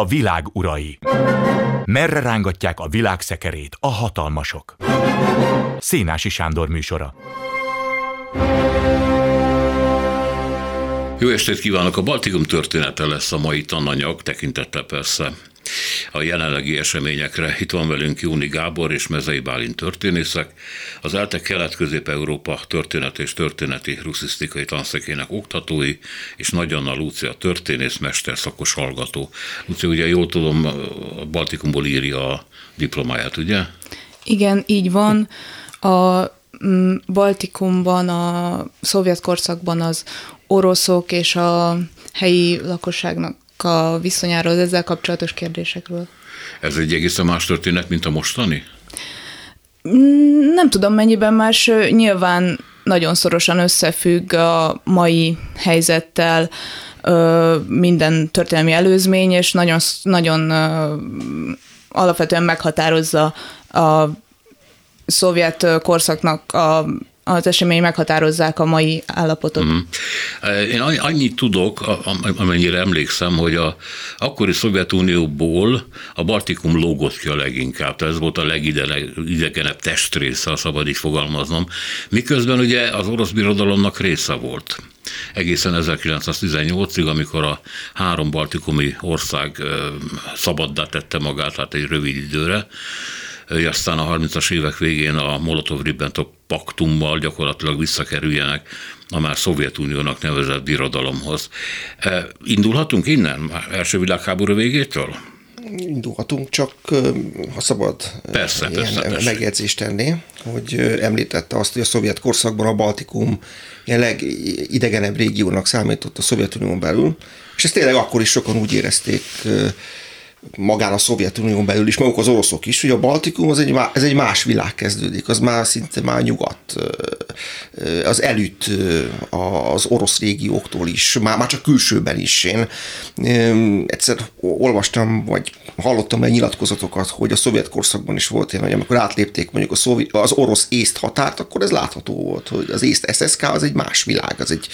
A világ urai. Merre rángatják a világ szekerét a hatalmasok? Szénási Sándor műsora. Jó estét kívánok! A Baltikum története lesz a mai tananyag, tekintettel persze a jelenlegi eseményekre. Itt van velünk Jóni Gábor és Mezei Bálint történészek, az ELTE Kelet-Közép-Európa történet és történeti ruszisztikai tanszekének oktatói, és Nagy Anna Lúcia történész, mesterszakos hallgató. Lúcia, ugye jól tudom, a Baltikumból írja a diplomáját, ugye? Igen, így van. A mm, Baltikumban, a szovjet korszakban az oroszok és a helyi lakosságnak a viszonyáról, ezzel kapcsolatos kérdésekről. Ez egy egészen más történet, mint a mostani? Mm, nem tudom mennyiben más, nyilván nagyon szorosan összefügg a mai helyzettel minden történelmi előzmény, és nagyon, nagyon alapvetően meghatározza a szovjet korszaknak a az esemény meghatározzák a mai állapotot. Uh-huh. Én annyit tudok, amennyire emlékszem, hogy a akkori Szovjetunióból a Baltikum lógott ki a leginkább, tehát ez volt a legidegenebb testrésze, ha szabad így fogalmaznom, miközben ugye az orosz birodalomnak része volt egészen 1918-ig, amikor a három baltikumi ország szabaddá tette magát, hát egy rövid időre, aztán a 30-as évek végén a Molotov-Ribbentrop paktummal gyakorlatilag visszakerüljenek a már Szovjetuniónak nevezett birodalomhoz. E, indulhatunk innen, első világháború végétől? indulhatunk, csak ha szabad persze, ilyen persze, megjegyzést tenni, hogy említette azt, hogy a szovjet korszakban a Baltikum ilyen legidegenebb régiónak számított a Szovjetunión belül, és ezt tényleg akkor is sokan úgy érezték magán a Szovjetunión belül is, maguk az oroszok is, hogy a Baltikum az egy, ez egy más világ kezdődik, az már szinte már nyugat, az elütt az orosz régióktól is, már, már csak külsőben is. Én egyszer olvastam, vagy hallottam egy nyilatkozatokat, hogy a szovjet korszakban is volt ilyen, hogy amikor átlépték mondjuk a szovjet, az orosz észt határt, akkor ez látható volt, hogy az észt SSK az egy más világ, az egy,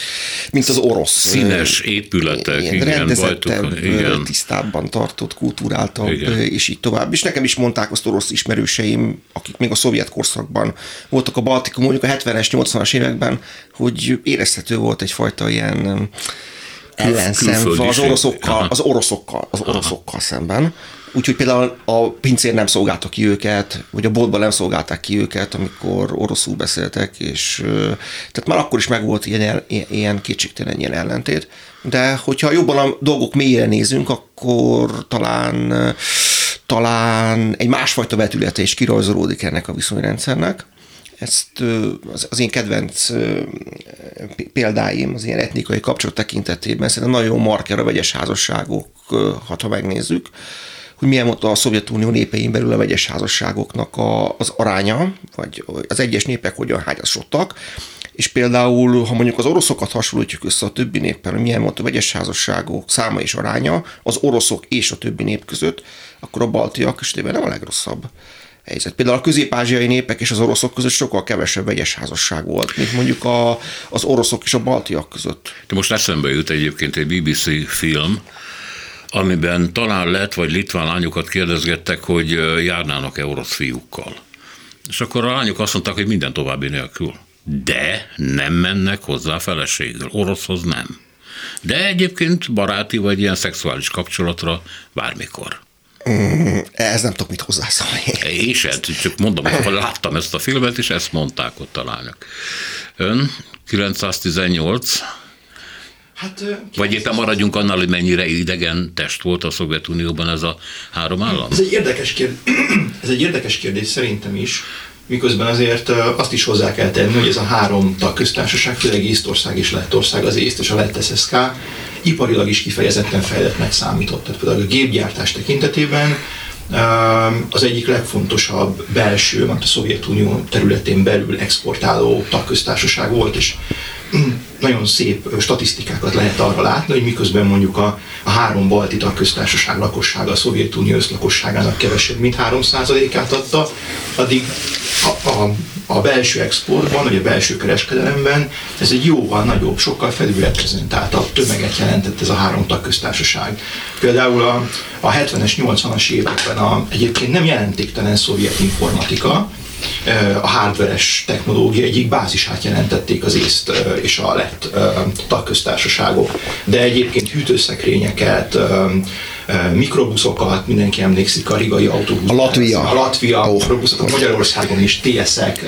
mint az orosz. Színes épületek, ilyen, igen, rendezettebb, igen. tisztábban tartott kult kultúráltabb, Igen. és így tovább. És nekem is mondták azt orosz ismerőseim, akik még a szovjet korszakban voltak a Baltikum, mondjuk a 70-es, 80-as években, hogy érezhető volt egyfajta ilyen ellenszem az oroszokkal, az oroszokkal, az oroszokkal szemben. Úgyhogy például a pincér nem szolgálta ki őket, vagy a boltban nem szolgálták ki őket, amikor oroszul beszéltek, és tehát már akkor is megvolt ilyen, ilyen kétségtelen ilyen ellentét. De hogyha jobban a dolgok mélyére nézünk, akkor talán, talán egy másfajta vetülete is kirajzolódik ennek a viszonyrendszernek ezt az, én kedvenc példáim az ilyen etnikai kapcsolat tekintetében szerintem nagyon marker a vegyes házasságok, ha megnézzük hogy milyen volt a Szovjetunió népein belül a vegyes házasságoknak a, az aránya, vagy az egyes népek hogyan hányasodtak, és például, ha mondjuk az oroszokat hasonlítjuk össze a többi néppel, hogy milyen volt a vegyes házasságok száma és aránya az oroszok és a többi nép között, akkor a baltiak esetében nem a legrosszabb helyzet. Például a közép-ázsiai népek és az oroszok között sokkal kevesebb vegyes házasság volt, mint mondjuk a, az oroszok és a baltiak között. De most eszembe jut egyébként egy BBC film, amiben talán lett, vagy litván lányokat kérdezgettek, hogy járnának-e orosz fiúkkal. És akkor a lányok azt mondták, hogy minden további nélkül. De nem mennek hozzá feleséggel. Oroszhoz nem. De egyébként baráti vagy ilyen szexuális kapcsolatra bármikor. Mm, ez nem tudok mit hozzászólni. Én sem, csak mondom, hogy láttam ezt a filmet, és ezt mondták ott a lányok. Ön 918 Hát, Vagy éppen maradjunk annál, hogy mennyire idegen test volt a Szovjetunióban ez a három állam? Ez egy érdekes kérdés, ez egy érdekes kérdés szerintem is, miközben azért azt is hozzá kell tenni, hogy ez a három tagköztársaság, főleg Észtország és Lettország, az Észt és a Lett SSK, iparilag is kifejezetten fejlettnek számított. Tehát például a gépgyártás tekintetében az egyik legfontosabb belső, mert a Szovjetunió területén belül exportáló tagköztársaság volt, és nagyon szép statisztikákat lehet arra látni, hogy miközben mondjuk a, a három balti tagköztársaság lakossága a Szovjetunió összlakosságának kevesebb, mint 3%-át adta, addig a, a, a belső exportban, vagy a belső kereskedelemben ez egy jóval nagyobb, sokkal felülreprezentáltabb tömeget jelentett ez a három tagköztársaság. Például a, a 70-es, 80-as években a, egyébként nem jelentéktelen szovjet informatika, a hardveres technológia egyik bázisát jelentették az észt és a lett tagköztársaságok. De egyébként hűtőszekrényeket, mikrobuszokat, mindenki emlékszik a rigai autóbusz. A Latvia. A Latvia oh. mikrobuszokat Magyarországon is TSZ-ek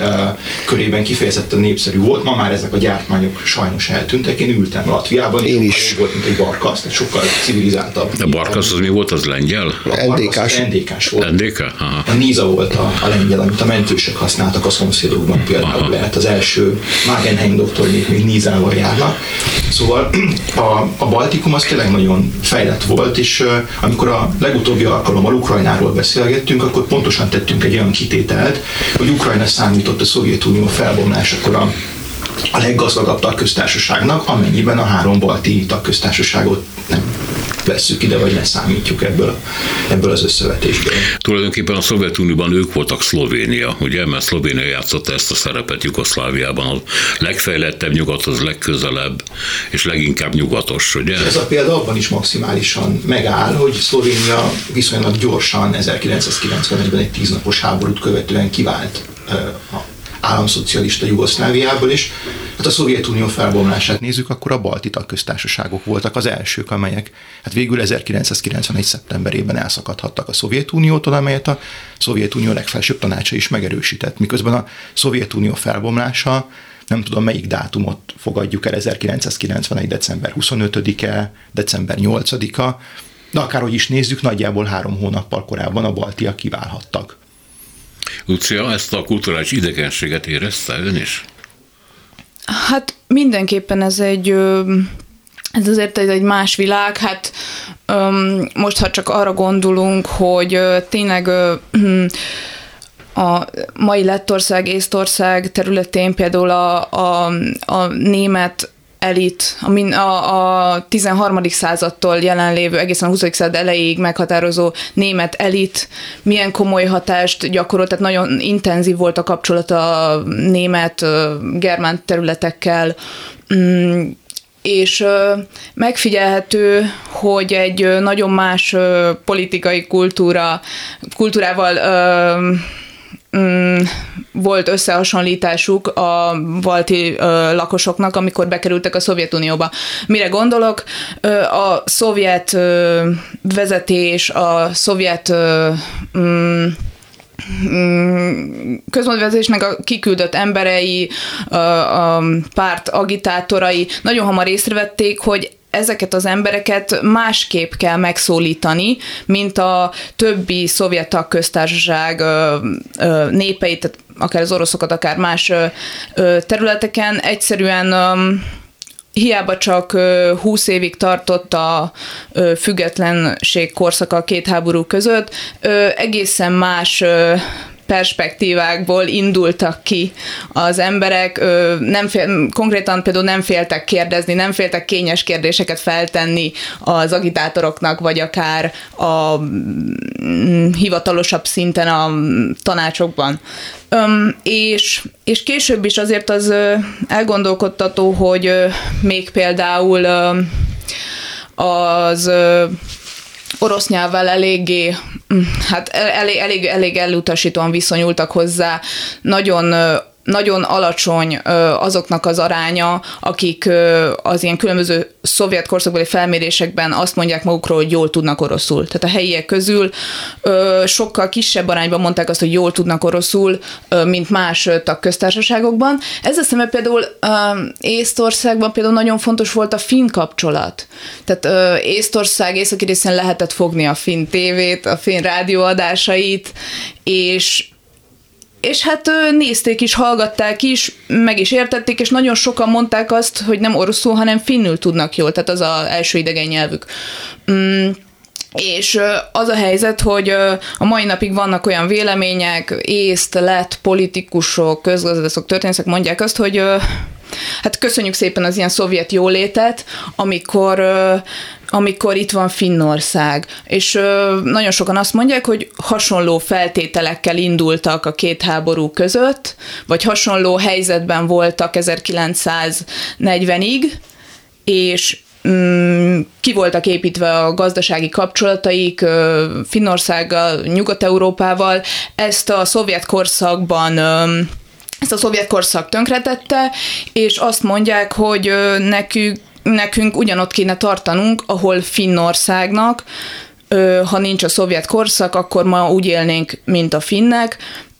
körében kifejezetten népszerű volt. Ma már ezek a gyártmányok sajnos eltűntek. Én ültem Latviában, Én is. volt, mint egy barkasz, tehát sokkal civilizáltabb. A barkasz az mi volt, az lengyel? NDK-s. NDK-s volt. NDK? Aha. A Níza volt a, a lengyel, amit a mentősek használtak a szomszédokban például Aha. lehet az első Magenheim doktor még, még Nízával járnak. Szóval a, a Baltikum az tényleg nagyon fejlett volt, és amikor a legutóbbi alkalommal Ukrajnáról beszélgettünk, akkor pontosan tettünk egy olyan kitételt, hogy Ukrajna számított a Szovjetunió felbomlásakor a leggazdagabb tagköztársaságnak, amennyiben a három balti tagköztársaságot nem vesszük ide, vagy leszámítjuk ebből, ebből az összevetésből. Tulajdonképpen a Szovjetunióban ők voltak Szlovénia, ugye, mert Szlovénia játszotta ezt a szerepet Jugoszláviában, a legfejlettebb nyugathoz legközelebb, és leginkább nyugatos, ugye? Ez a példa abban is maximálisan megáll, hogy Szlovénia viszonylag gyorsan 1991-ben egy tíznapos háborút követően kivált a államszocialista Jugoszláviából is. Hát a Szovjetunió felbomlását nézzük, akkor a balti tagköztársaságok voltak az elsők, amelyek hát végül 1991. szeptemberében elszakadhattak a Szovjetuniótól, amelyet a Szovjetunió legfelsőbb tanácsa is megerősített. Miközben a Szovjetunió felbomlása nem tudom melyik dátumot fogadjuk el, 1991. december 25-e, december 8-a, de akárhogy is nézzük, nagyjából három hónappal korábban a baltiak kiválhattak. Lucia, ezt a kulturális idegenséget érezte ön is? Hát mindenképpen ez egy ez azért egy más világ, hát most ha csak arra gondolunk, hogy tényleg a mai Lettország, Észtország területén például a, a, a német elit, a, a, a 13. századtól jelenlévő, egészen a 20. század elejéig meghatározó német elit milyen komoly hatást gyakorolt, tehát nagyon intenzív volt a kapcsolat a német, germán területekkel, mm, és megfigyelhető, hogy egy nagyon más politikai kultúra, kultúrával mm, volt összehasonlításuk a balti ö, lakosoknak, amikor bekerültek a Szovjetunióba. Mire gondolok? Ö, a szovjet ö, vezetés, a szovjet ö, mm, mm közmondvezetésnek a kiküldött emberei, a, a párt agitátorai nagyon hamar észrevették, hogy ezeket az embereket másképp kell megszólítani, mint a többi szovjet tagköztársaság népeit, tehát akár az oroszokat, akár más területeken. Egyszerűen hiába csak 20 évig tartott a függetlenség korszaka a két háború között, egészen más perspektívákból indultak ki az emberek, nem fél, konkrétan például nem féltek kérdezni, nem féltek kényes kérdéseket feltenni az agitátoroknak, vagy akár a mm, hivatalosabb szinten a tanácsokban. Öm, és, és később is azért az elgondolkodtató, hogy még például az orosz nyelvvel eléggé, mm, hát elég, elég, elég elutasítóan viszonyultak hozzá, nagyon nagyon alacsony azoknak az aránya, akik az ilyen különböző szovjet korszakbeli felmérésekben azt mondják magukról, hogy jól tudnak oroszul. Tehát a helyiek közül sokkal kisebb arányban mondták azt, hogy jól tudnak oroszul, mint más tagköztársaságokban. Ez a például Észtországban például nagyon fontos volt a finn kapcsolat. Tehát Észtország északi részén lehetett fogni a finn tévét, a finn rádióadásait, és és hát nézték is, hallgatták is, meg is értették, és nagyon sokan mondták azt, hogy nem oroszul, hanem finnül tudnak jól, tehát az az első idegen nyelvük. Mm. És az a helyzet, hogy a mai napig vannak olyan vélemények, észt, lett politikusok, közgazdászok, történészek mondják azt, hogy hát köszönjük szépen az ilyen szovjet jólétet, amikor amikor itt van Finnország. És ö, nagyon sokan azt mondják, hogy hasonló feltételekkel indultak a két háború között, vagy hasonló helyzetben voltak 1940-ig, és mm, ki voltak építve a gazdasági kapcsolataik Finnországgal, Nyugat-Európával. Ezt a szovjet korszakban ezt a szovjet korszak tönkretette, és azt mondják, hogy nekünk nekünk ugyanott kéne tartanunk, ahol Finnországnak, ha nincs a szovjet korszak, akkor ma úgy élnénk, mint a finnek,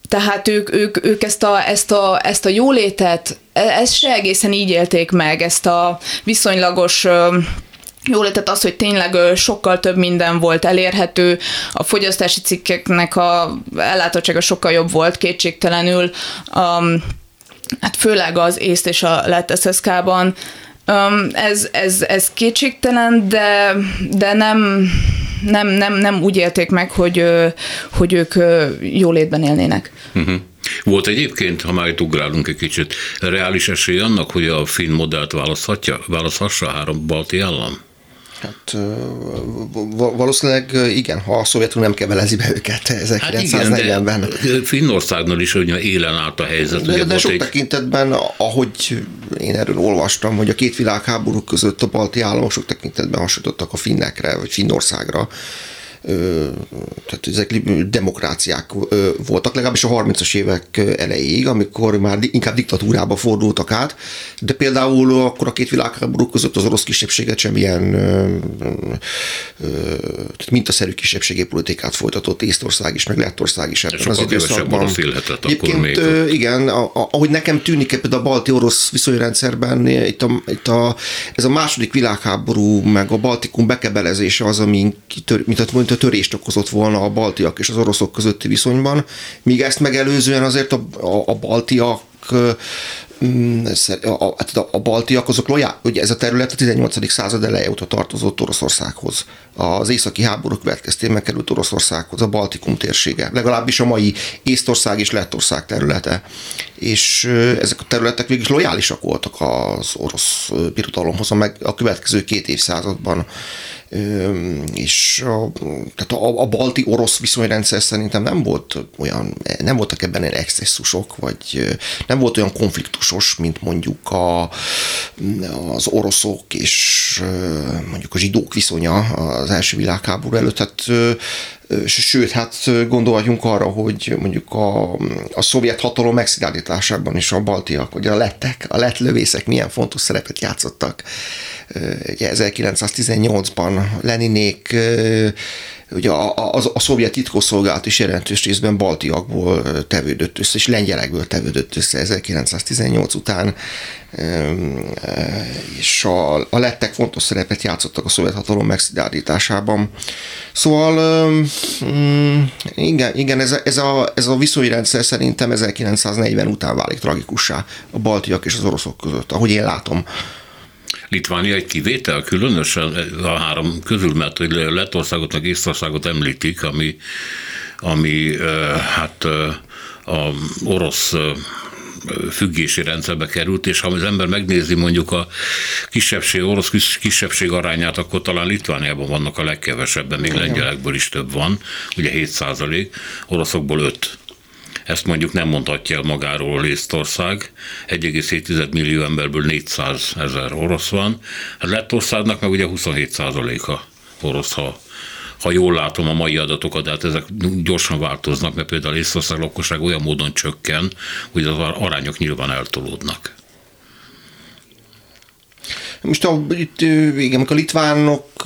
tehát ők, ők, ők ezt, a, ezt, a, ezt a jólétet, e, ezt se egészen így élték meg, ezt a viszonylagos jólétet, az, hogy tényleg sokkal több minden volt elérhető, a fogyasztási cikkeknek a ellátottsága sokkal jobb volt kétségtelenül, um, hát főleg az észt és a lett SSK-ban, Um, ez, ez, ez kétségtelen, de, de nem, nem, nem, nem úgy élték meg, hogy, hogy ők jólétben élnének. Uh-huh. Volt egyébként, ha már itt ugrálunk egy kicsit, reális esély annak, hogy a finn modellt választhatja, választhassa a három balti állam? Hát valószínűleg igen, ha a Szovjetunió nem kebelezi be őket 1940-ben. Hát igen, Finnországnál is hogy élen állt a helyzet. De, de sok egy... tekintetben, ahogy én erről olvastam, hogy a két világháború között a balti államok sok tekintetben hasonlítottak a finnekre, vagy Finnországra, tehát ezek demokráciák voltak, legalábbis a 30-as évek elejéig, amikor már inkább diktatúrába fordultak át, de például akkor a két világháború között az orosz kisebbséget semmilyen mintaszerű kisebbségi politikát folytatott Észtország is, meg Lettország is ebben az időszakban. Egyébként még. igen, ahogy nekem tűnik ebben a balti-orosz viszonyrendszerben, itt a, itt a, ez a második világháború, meg a Baltikum bekebelezése az, ami mint a mint a törést okozott volna a baltiak és az oroszok közötti viszonyban, míg ezt megelőzően azért a, a, a baltiak a, hát a, a baltiak azok lojál, ugye ez a terület a 18. század eleje óta tartozott Oroszországhoz. Az északi háború következtében került Oroszországhoz, a Baltikum térsége, legalábbis a mai Észtország és Lettország területe. És ezek a területek végig lojálisak voltak az orosz birodalomhoz a, meg, a következő két évszázadban és a, tehát a, a balti orosz viszonyrendszer szerintem nem volt olyan, nem voltak ebben excesszusok, vagy nem volt olyan konfliktusos, mint mondjuk a, az oroszok és mondjuk a zsidók viszonya az első világháború előtt, tehát Sőt, hát gondoljunk arra, hogy mondjuk a, a szovjet hatalom megszilárdításában is a baltiak, vagy a lettek, a lett lövészek milyen fontos szerepet játszottak. Ugye 1918-ban Leninék ugye a, a, a szovjet titkosszolgálat is jelentős részben baltiakból tevődött össze, és lengyelekből tevődött össze 1918 után, és a, a lettek fontos szerepet játszottak a szovjet hatalom megszilárdításában. Szóval mm, igen, igen ez, a, ez, a, ez a viszonyrendszer szerintem 1940 után válik tragikussá a baltiak és az oroszok között, ahogy én látom. Litvánia egy kivétel, különösen a három közül, mert hogy Lettországot meg Észtországot említik, ami, ami hát a orosz függési rendszerbe került, és ha az ember megnézi mondjuk a kisebbség, orosz kisebbség arányát, akkor talán Litvániában vannak a legkevesebben, még lengyelekből is több van, ugye 7 százalék, oroszokból 5 ezt mondjuk nem mondhatja magáról Észtország. 1,7 millió emberből 400 ezer orosz van. Hát Lettországnak meg ugye 27 százaléka orosz, ha ha jól látom a mai adatokat, de hát ezek gyorsan változnak, mert például Észtország lakosság olyan módon csökken, hogy az arányok nyilván eltolódnak. Most a, itt, igen, a litvánok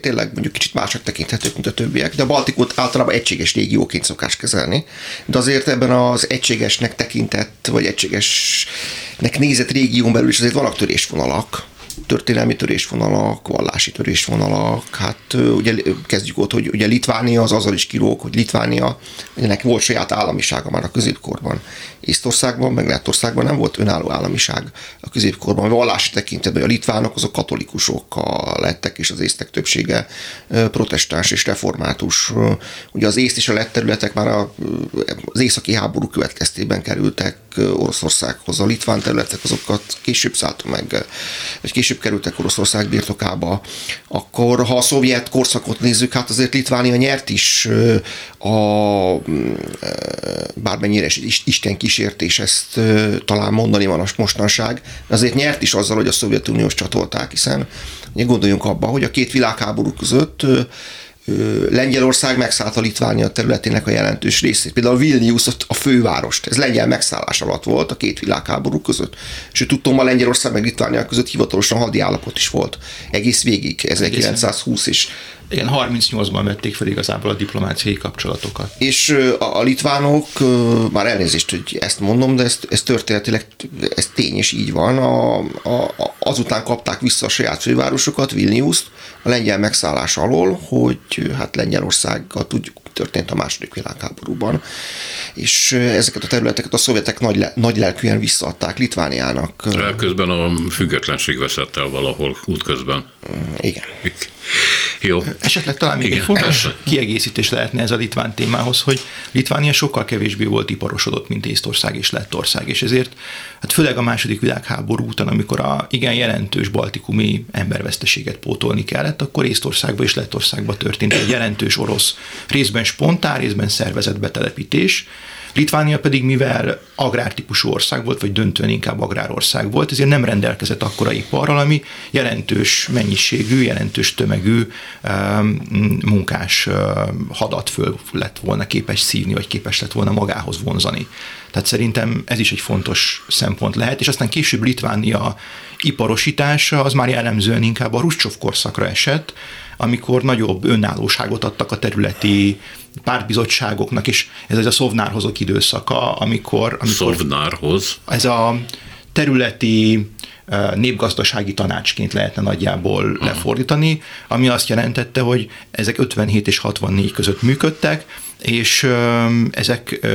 tényleg mondjuk kicsit mások tekinthetők, mint a többiek, de a Baltikot általában egységes régióként szokás kezelni, de azért ebben az egységesnek tekintett, vagy egységesnek nézett régión belül is azért vannak törésvonalak, történelmi törésvonalak, vallási törésvonalak, hát ugye kezdjük ott, hogy ugye Litvánia az azzal is kilóg, hogy Litvánia, ennek volt saját államisága már a középkorban. Észtországban, meg Lettországban nem volt önálló államiság a középkorban. A vallási tekintetben a litvánok azok katolikusok a lettek, és az észtek többsége protestáns és református. Ugye az észt és a lett területek már az északi háború következtében kerültek Oroszországhoz. A litván területek azokat később szállta meg, vagy később kerültek Oroszország birtokába. Akkor, ha a szovjet korszakot nézzük, hát azért Litvánia nyert is a bármennyire Isten kísértés, ezt talán mondani van a mostanság, de azért nyert is azzal, hogy a Szovjetuniós csatolták, hiszen gondoljunk abba, hogy a két világháború között Lengyelország megszállta Litvánia területének a jelentős részét. Például Vilnius a fővárost, ez lengyel megszállás alatt volt a két világháború között. És tudtom, a Lengyelország meg Litvánia között hivatalosan hadi állapot is volt. Egész végig, 1920 és igen, 38-ban vették fel igazából a diplomáciai kapcsolatokat. És a, a litvánok, már elnézést, hogy ezt mondom, de ez, ez történetileg, ez tény és így van, a, a, azután kapták vissza a saját fővárosokat, Vilniuszt, a lengyel megszállás alól, hogy hát Lengyelországgal tudjuk, történt a második világháborúban, és ezeket a területeket a szovjetek nagy, nagy lelkűen visszaadták Litvániának. Közben a függetlenség veszett el valahol útközben. Igen. Jó. Esetleg talán még Igen. egy fontos kiegészítés lehetne ez a litván témához, hogy Litvánia sokkal kevésbé volt iparosodott, mint Észtország és Lettország, és ezért, hát főleg a második világháború után, amikor a igen jelentős baltikumi emberveszteséget pótolni kellett, akkor Észtországba és Lettországba történt egy jelentős orosz részben spontán, részben szervezett betelepítés, Litvánia pedig, mivel agrártípusú ország volt, vagy döntően inkább agrárország volt, ezért nem rendelkezett akkora iparral, ami jelentős mennyiségű, jelentős tömegű um, munkás um, hadat föl lett volna képes szívni, vagy képes lett volna magához vonzani. Tehát szerintem ez is egy fontos szempont lehet, és aztán később Litvánia iparosítása az már jellemzően inkább a Ruscsov korszakra esett, amikor nagyobb önállóságot adtak a területi pártbizottságoknak, és ez az a Szovnárhozok időszaka, amikor... amikor Szovnárhoz? Ez a területi népgazdasági tanácsként lehetne nagyjából lefordítani, ami azt jelentette, hogy ezek 57 és 64 között működtek, és ezek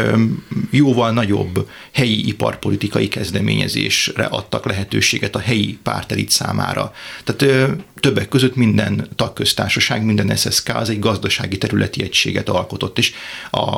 jóval nagyobb helyi iparpolitikai kezdeményezésre adtak lehetőséget a helyi pártelit számára. Tehát többek között minden tagköztársaság, minden SSK az egy gazdasági területi egységet alkotott, és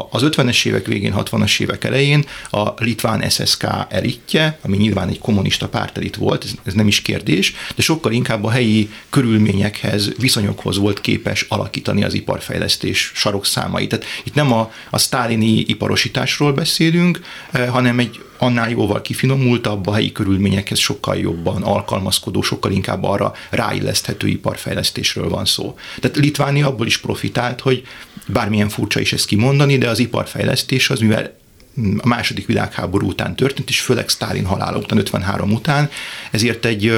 az 50-es évek végén, 60-as évek elején a litván SSK elitje, ami nyilván egy kommunista pártelit volt, ez, nem is kérdés, de sokkal inkább a helyi körülményekhez, viszonyokhoz volt képes alakítani az iparfejlesztés sarokszámait. Tehát itt nem a, a sztálini iparosításról beszélünk, eh, hanem egy annál jóval kifinomultabb, a helyi körülményekhez sokkal jobban alkalmazkodó, sokkal inkább arra ráilleszthető iparfejlesztésről van szó. Tehát Litvánia abból is profitált, hogy bármilyen furcsa is ezt kimondani, de az iparfejlesztés az, mivel a második világháború után történt, és főleg Stalin halála után, 53 után, ezért egy,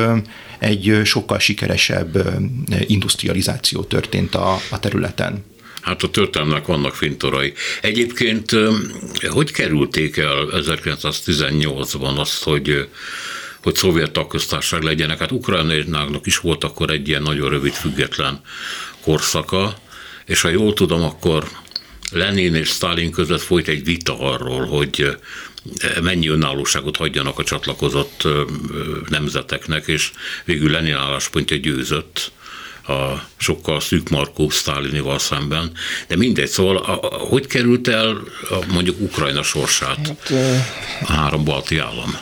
egy sokkal sikeresebb industrializáció történt a, a területen. Hát a történelmnek vannak fintorai. Egyébként hogy kerülték el 1918-ban azt, hogy hogy szovjet tagköztársaság legyenek. Hát Ukrajnának is volt akkor egy ilyen nagyon rövid független korszaka, és ha jól tudom, akkor Lenin és Stalin között folyt egy vita arról, hogy mennyi önállóságot hagyjanak a csatlakozott nemzeteknek, és végül Lenin álláspontja győzött a sokkal szűkmarkó Sztálinival szemben, de mindegy, szóval a, a, hogy került el a, mondjuk Ukrajna sorsát hát, a három balti állam?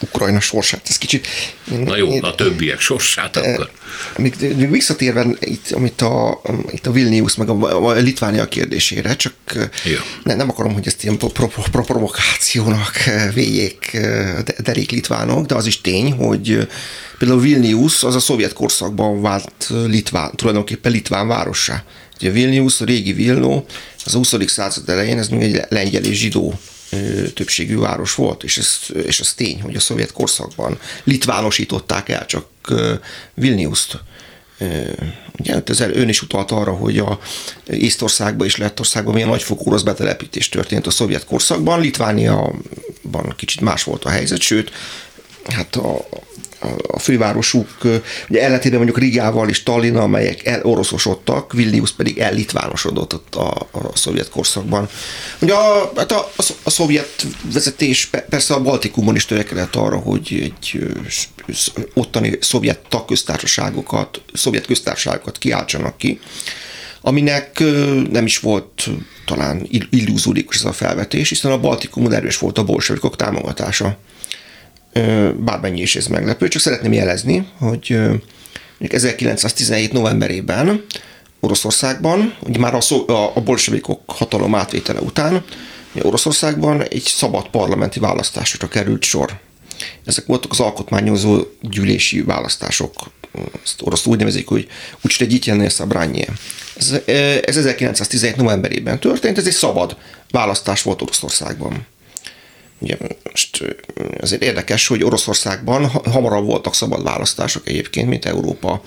Ukrajna sorsát, ez kicsit... Na jó, én, a többiek sorsát akkor. Még, még visszatérve itt, amit a, itt a Vilnius meg a, a Litvánia kérdésére, csak ne, nem akarom, hogy ezt ilyen pro, pro, pro, provokációnak véljék derék litvánok, de az is tény, hogy például Vilnius az a szovjet korszakban vált Litván, tulajdonképpen Litván várossá. Ugye Vilnius, a régi Vilno, az a 20. század elején ez még egy lengyel és zsidó többségű város volt, és ez, és ez tény, hogy a szovjet korszakban litvánosították el csak Vilniuszt. Ugye, ezzel ön is utalt arra, hogy a Észtországban és Lettországban milyen nagyfokú orosz betelepítés történt a szovjet korszakban. Litvániaban kicsit más volt a helyzet, sőt, hát a, a fővárosuk, ugye ellentétben mondjuk Rigával és Tallinn, amelyek el oroszosodtak, Vilnius pedig ellitvánosodott a, a szovjet korszakban. Ugye a, hát a, a, a szovjet vezetés persze a Baltikumon is törekedett arra, hogy egy ottani szovjet tagköztársaságokat, szovjet köztársaságokat kiáltsanak ki, aminek nem is volt talán illúzódikus ez a felvetés, hiszen a Baltikumon erős volt a bolsevikok támogatása bármennyi is ez meglepő, csak szeretném jelezni, hogy 1917. novemberében Oroszországban, ugye már a, szó, a bolsevikok hatalom átvétele után, Oroszországban egy szabad parlamenti választásra került sor. Ezek voltak az alkotmányozó gyűlési választások. Ezt orosz úgy nevezik, hogy Ucsregyitjennél szabrányé. Ez, ez 1917. novemberében történt, ez egy szabad választás volt Oroszországban. Ugye most azért érdekes, hogy Oroszországban hamarabb voltak szabad választások egyébként, mint Európa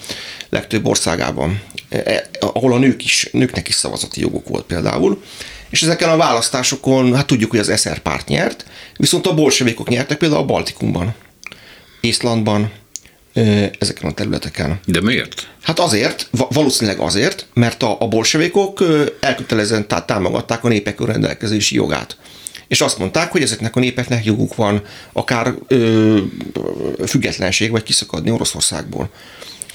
legtöbb országában, e, e, ahol a nők is, nőknek is szavazati jogok volt például. És ezeken a választásokon, hát tudjuk, hogy az SR párt nyert, viszont a bolsevikok nyertek például a Baltikumban, Észlandban, ezeken a területeken. De miért? Hát azért, valószínűleg azért, mert a, a bolsevikok elkötelezően támogatták a népek rendelkezési jogát és azt mondták, hogy ezeknek a népeknek joguk van akár ö, függetlenség, vagy kiszakadni Oroszországból.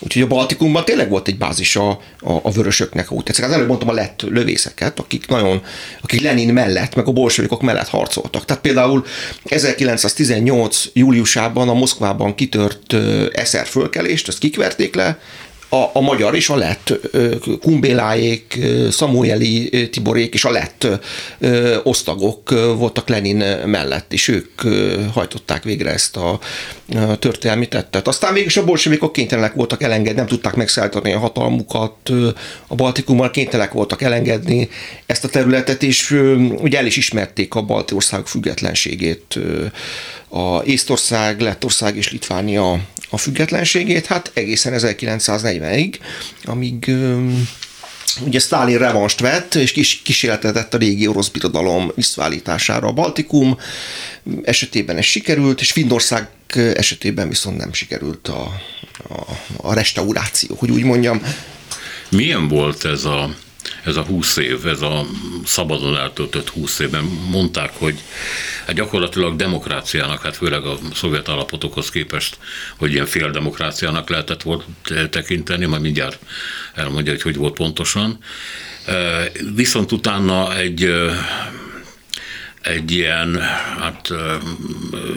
Úgyhogy a Baltikumban tényleg volt egy bázis a, a, a vörösöknek, úgy tetszik. Az előbb mondtam a lett lövészeket, akik nagyon, akik Lenin mellett, meg a bolsovikok mellett harcoltak. Tehát például 1918. júliusában a Moszkvában kitört eszer fölkelést, ezt kikverték le, a, a magyar és a lett Kumbéláék, Szamueli Tiborék és a lett osztagok voltak Lenin mellett, és ők hajtották végre ezt a történelmi tettet. Aztán mégis a bolsevikok kénytelenek voltak elengedni, nem tudták megszállítani a hatalmukat, a Baltikummal kénytelenek voltak elengedni ezt a területet, és ugye el is ismerték a balti országok függetlenségét a Észtország, Lettország és Litvánia a függetlenségét, hát egészen 1940-ig, amíg ugye Stalin revanst vett, és kis, kísérletezett a régi orosz birodalom visszaállítására a Baltikum esetében ez sikerült, és Finnország esetében viszont nem sikerült a, a, a restauráció, hogy úgy mondjam. Milyen volt ez a ez a húsz év, ez a szabadon eltöltött húsz évben mondták, hogy hát gyakorlatilag demokráciának, hát főleg a szovjet alapotokhoz képest, hogy ilyen fél demokráciának lehetett volt tekinteni, majd mindjárt elmondja, hogy hogy volt pontosan. Viszont utána egy egy ilyen hát,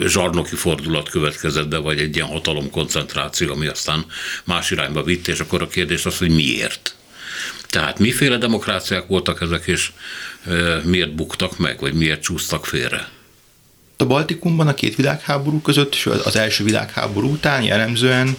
zsarnoki fordulat következett be, vagy egy ilyen hatalomkoncentráció, ami aztán más irányba vitt, és akkor a kérdés az, hogy miért? Tehát miféle demokráciák voltak ezek, és miért buktak meg, vagy miért csúsztak félre? A Baltikumban a két világháború között, és az első világháború után jellemzően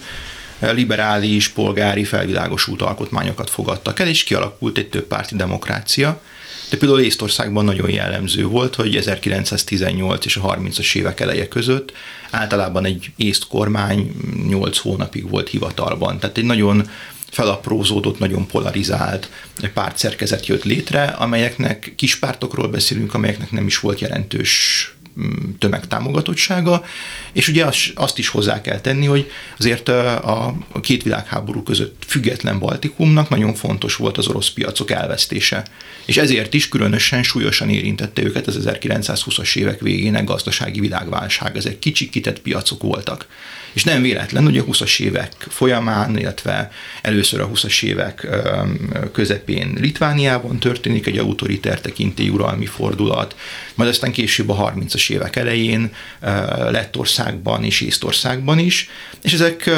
liberális, polgári felvilágosult alkotmányokat fogadtak el, és kialakult egy több párti demokrácia. De például Észtországban nagyon jellemző volt, hogy 1918 és a 30-as évek eleje között általában egy észt kormány 8 hónapig volt hivatalban. Tehát egy nagyon felaprózódott, nagyon polarizált pártszerkezet jött létre, amelyeknek kispártokról beszélünk, amelyeknek nem is volt jelentős tömegtámogatottsága, és ugye azt is hozzá kell tenni, hogy azért a két világháború között független Baltikumnak nagyon fontos volt az orosz piacok elvesztése. És ezért is különösen súlyosan érintette őket az 1920-as évek végének gazdasági világválság. Ezek kicsikített piacok voltak. És nem véletlen, hogy a 20-as évek folyamán, illetve először a 20-as évek közepén Litvániában történik egy autoriter tekintély uralmi fordulat, majd aztán később a 30-as évek elején Lettországban és Észtországban is, és ezek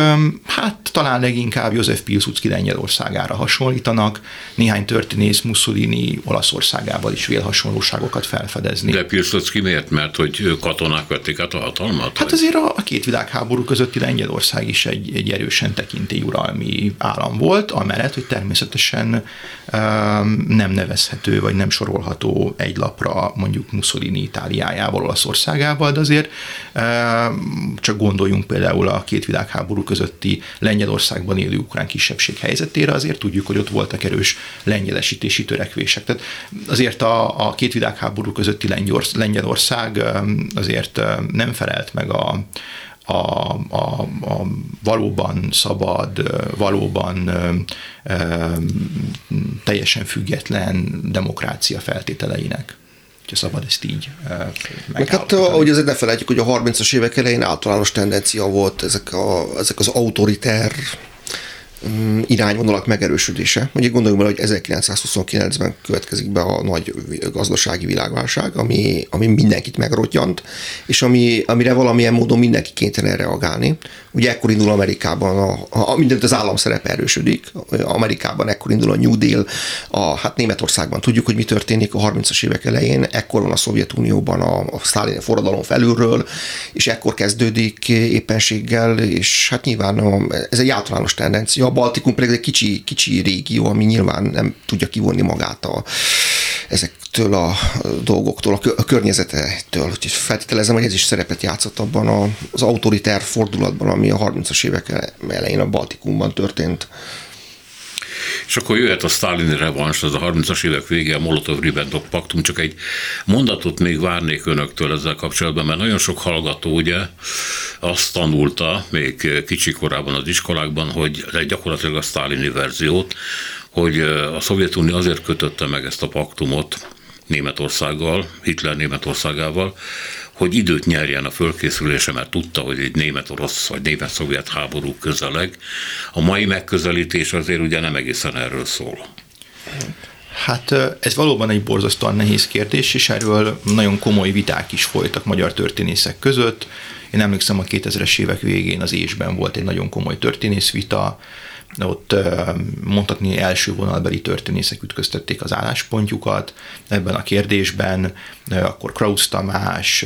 hát talán leginkább József Piłsudski Lengyelországára hasonlítanak, néhány történész Mussolini Olaszországával is vél hasonlóságokat felfedezni. De Piłsudski miért? Mert hogy katonák vették át a hatalmat? Hát azért a, a két világháború közötti Lengyelország is egy, egy erősen tekintélyuralmi állam volt, amellett, hogy természetesen nem nevezhető, vagy nem sorolható egy lapra mondjuk Mussolini Itáliájával, Olaszországával, de azért um, csak gondoljunk például a két világháború közötti Lengyelországban élő ukrán kisebbség helyzetére, azért tudjuk, hogy ott voltak erős lengyelesítési törekvések. Tehát azért a, a két világháború közötti Lengyelország azért nem felelt meg a, a, a, a valóban szabad, valóban e, teljesen független demokrácia feltételeinek hogyha szabad ezt így Meg hát, ahogy azért ne felejtjük, hogy a 30-as évek elején általános tendencia volt ezek, a, ezek az autoriter irányvonalak megerősödése. Mondjuk gondoljunk bele, hogy 1929-ben következik be a nagy gazdasági világválság, ami, ami mindenkit megrodjant, és ami, amire valamilyen módon mindenki kénytelen reagálni. Ugye ekkor indul Amerikában, a, a, mindent az állam szerepe erősödik, Amerikában ekkor indul a New Deal, a, hát Németországban tudjuk, hogy mi történik a 30-as évek elején, ekkor van a Szovjetunióban a, a Sztálini forradalom felülről, és ekkor kezdődik éppenséggel, és hát nyilván a, ez egy általános tendencia, a Baltikum pedig egy kicsi, kicsi régió, ami nyilván nem tudja kivonni magát a, ezektől a dolgoktól, a környezetettől. Úgyhogy feltételezem, hogy ez is szerepet játszott abban az autoritár fordulatban, ami a 30-as évek elején a Baltikumban történt. És akkor jöhet a Stalin revans, az a 30-as évek vége, a Molotov-Ribbentrop paktum, csak egy mondatot még várnék önöktől ezzel kapcsolatban, mert nagyon sok hallgató ugye azt tanulta még kicsi korában az iskolákban, hogy gyakorlatilag a sztálini verziót, hogy a Szovjetunió azért kötötte meg ezt a paktumot Németországgal, Hitler Németországával, hogy időt nyerjen a fölkészülése, mert tudta, hogy egy német-orosz vagy német-szovjet háború közeleg. A mai megközelítés azért ugye nem egészen erről szól. Hát ez valóban egy borzasztóan nehéz kérdés, és erről nagyon komoly viták is folytak magyar történészek között. Én emlékszem, a 2000-es évek végén az ésben volt egy nagyon komoly történészvita, ott mondhatni első vonalbeli történészek ütköztették az álláspontjukat ebben a kérdésben, akkor Krausz Tamás,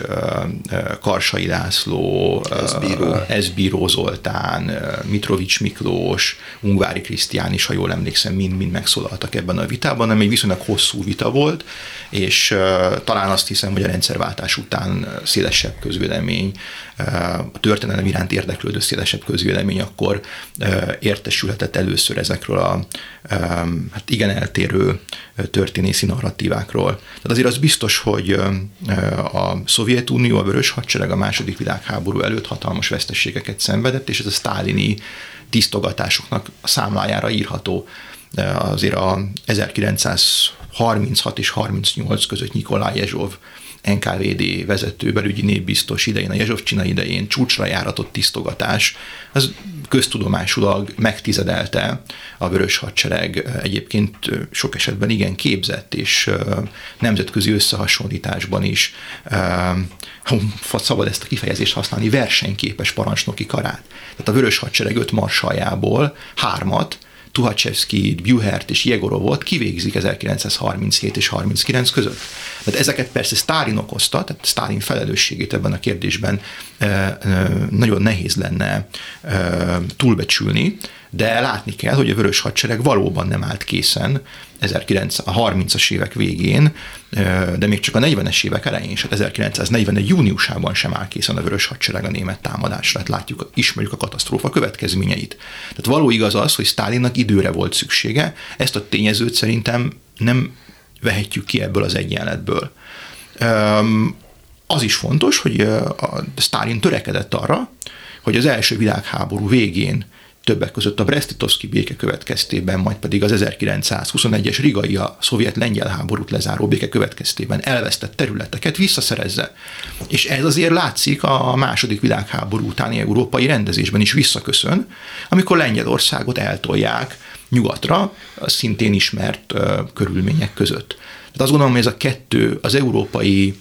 Karsai László, Ezbíró Zoltán, Mitrovics Miklós, Ungvári Krisztián is, ha jól emlékszem, mind-mind megszólaltak ebben a vitában, nem egy viszonylag hosszú vita volt, és talán azt hiszem, hogy a rendszerváltás után szélesebb közvélemény, a történelem iránt érdeklődő szélesebb közvélemény akkor értesülhetett először ezekről a hát igen eltérő történészi narratívákról. Tehát azért az biztos, hogy a Szovjetunió, a Vörös Hadsereg a második világháború előtt hatalmas veszteségeket szenvedett, és ez a sztálini tisztogatásoknak a számlájára írható. Azért a 1936 és 38 között Nikolaj Jezsov NKVD vezető, belügyi népbiztos idején, a Jezsovcsina idején csúcsra járatott tisztogatás, az köztudomásulag megtizedelte a Vörös Hadsereg egyébként sok esetben igen képzett, és nemzetközi összehasonlításban is, ha szabad ezt a kifejezést használni, versenyképes parancsnoki karát. Tehát a Vörös Hadsereg öt marsaljából hármat Tuhachevsky, Buhert és Jegorovot kivégzik 1937 és 39 között. Tehát ezeket persze Sztálin okozta, tehát Sztálin felelősségét ebben a kérdésben nagyon nehéz lenne túlbecsülni, de látni kell, hogy a Vörös Hadsereg valóban nem állt készen 1930-as évek végén, de még csak a 40-es évek elején, és 1941. júniusában sem áll készen a Vörös Hadsereg a német támadásra. Hát látjuk, ismerjük a katasztrófa következményeit. Tehát való igaz az, hogy Stálinnak időre volt szüksége, ezt a tényezőt szerintem nem vehetjük ki ebből az egyenletből. Az is fontos, hogy a Stalin törekedett arra, hogy az első világháború végén többek között a Brest-Litovszki béke következtében, majd pedig az 1921-es rigai a szovjet-lengyel háborút lezáró béke következtében elvesztett területeket visszaszerezze. És ez azért látszik a második világháború utáni európai rendezésben is visszaköszön, amikor Lengyelországot eltolják nyugatra, szintén ismert uh, körülmények között. Tehát azt gondolom, hogy ez a kettő, az európai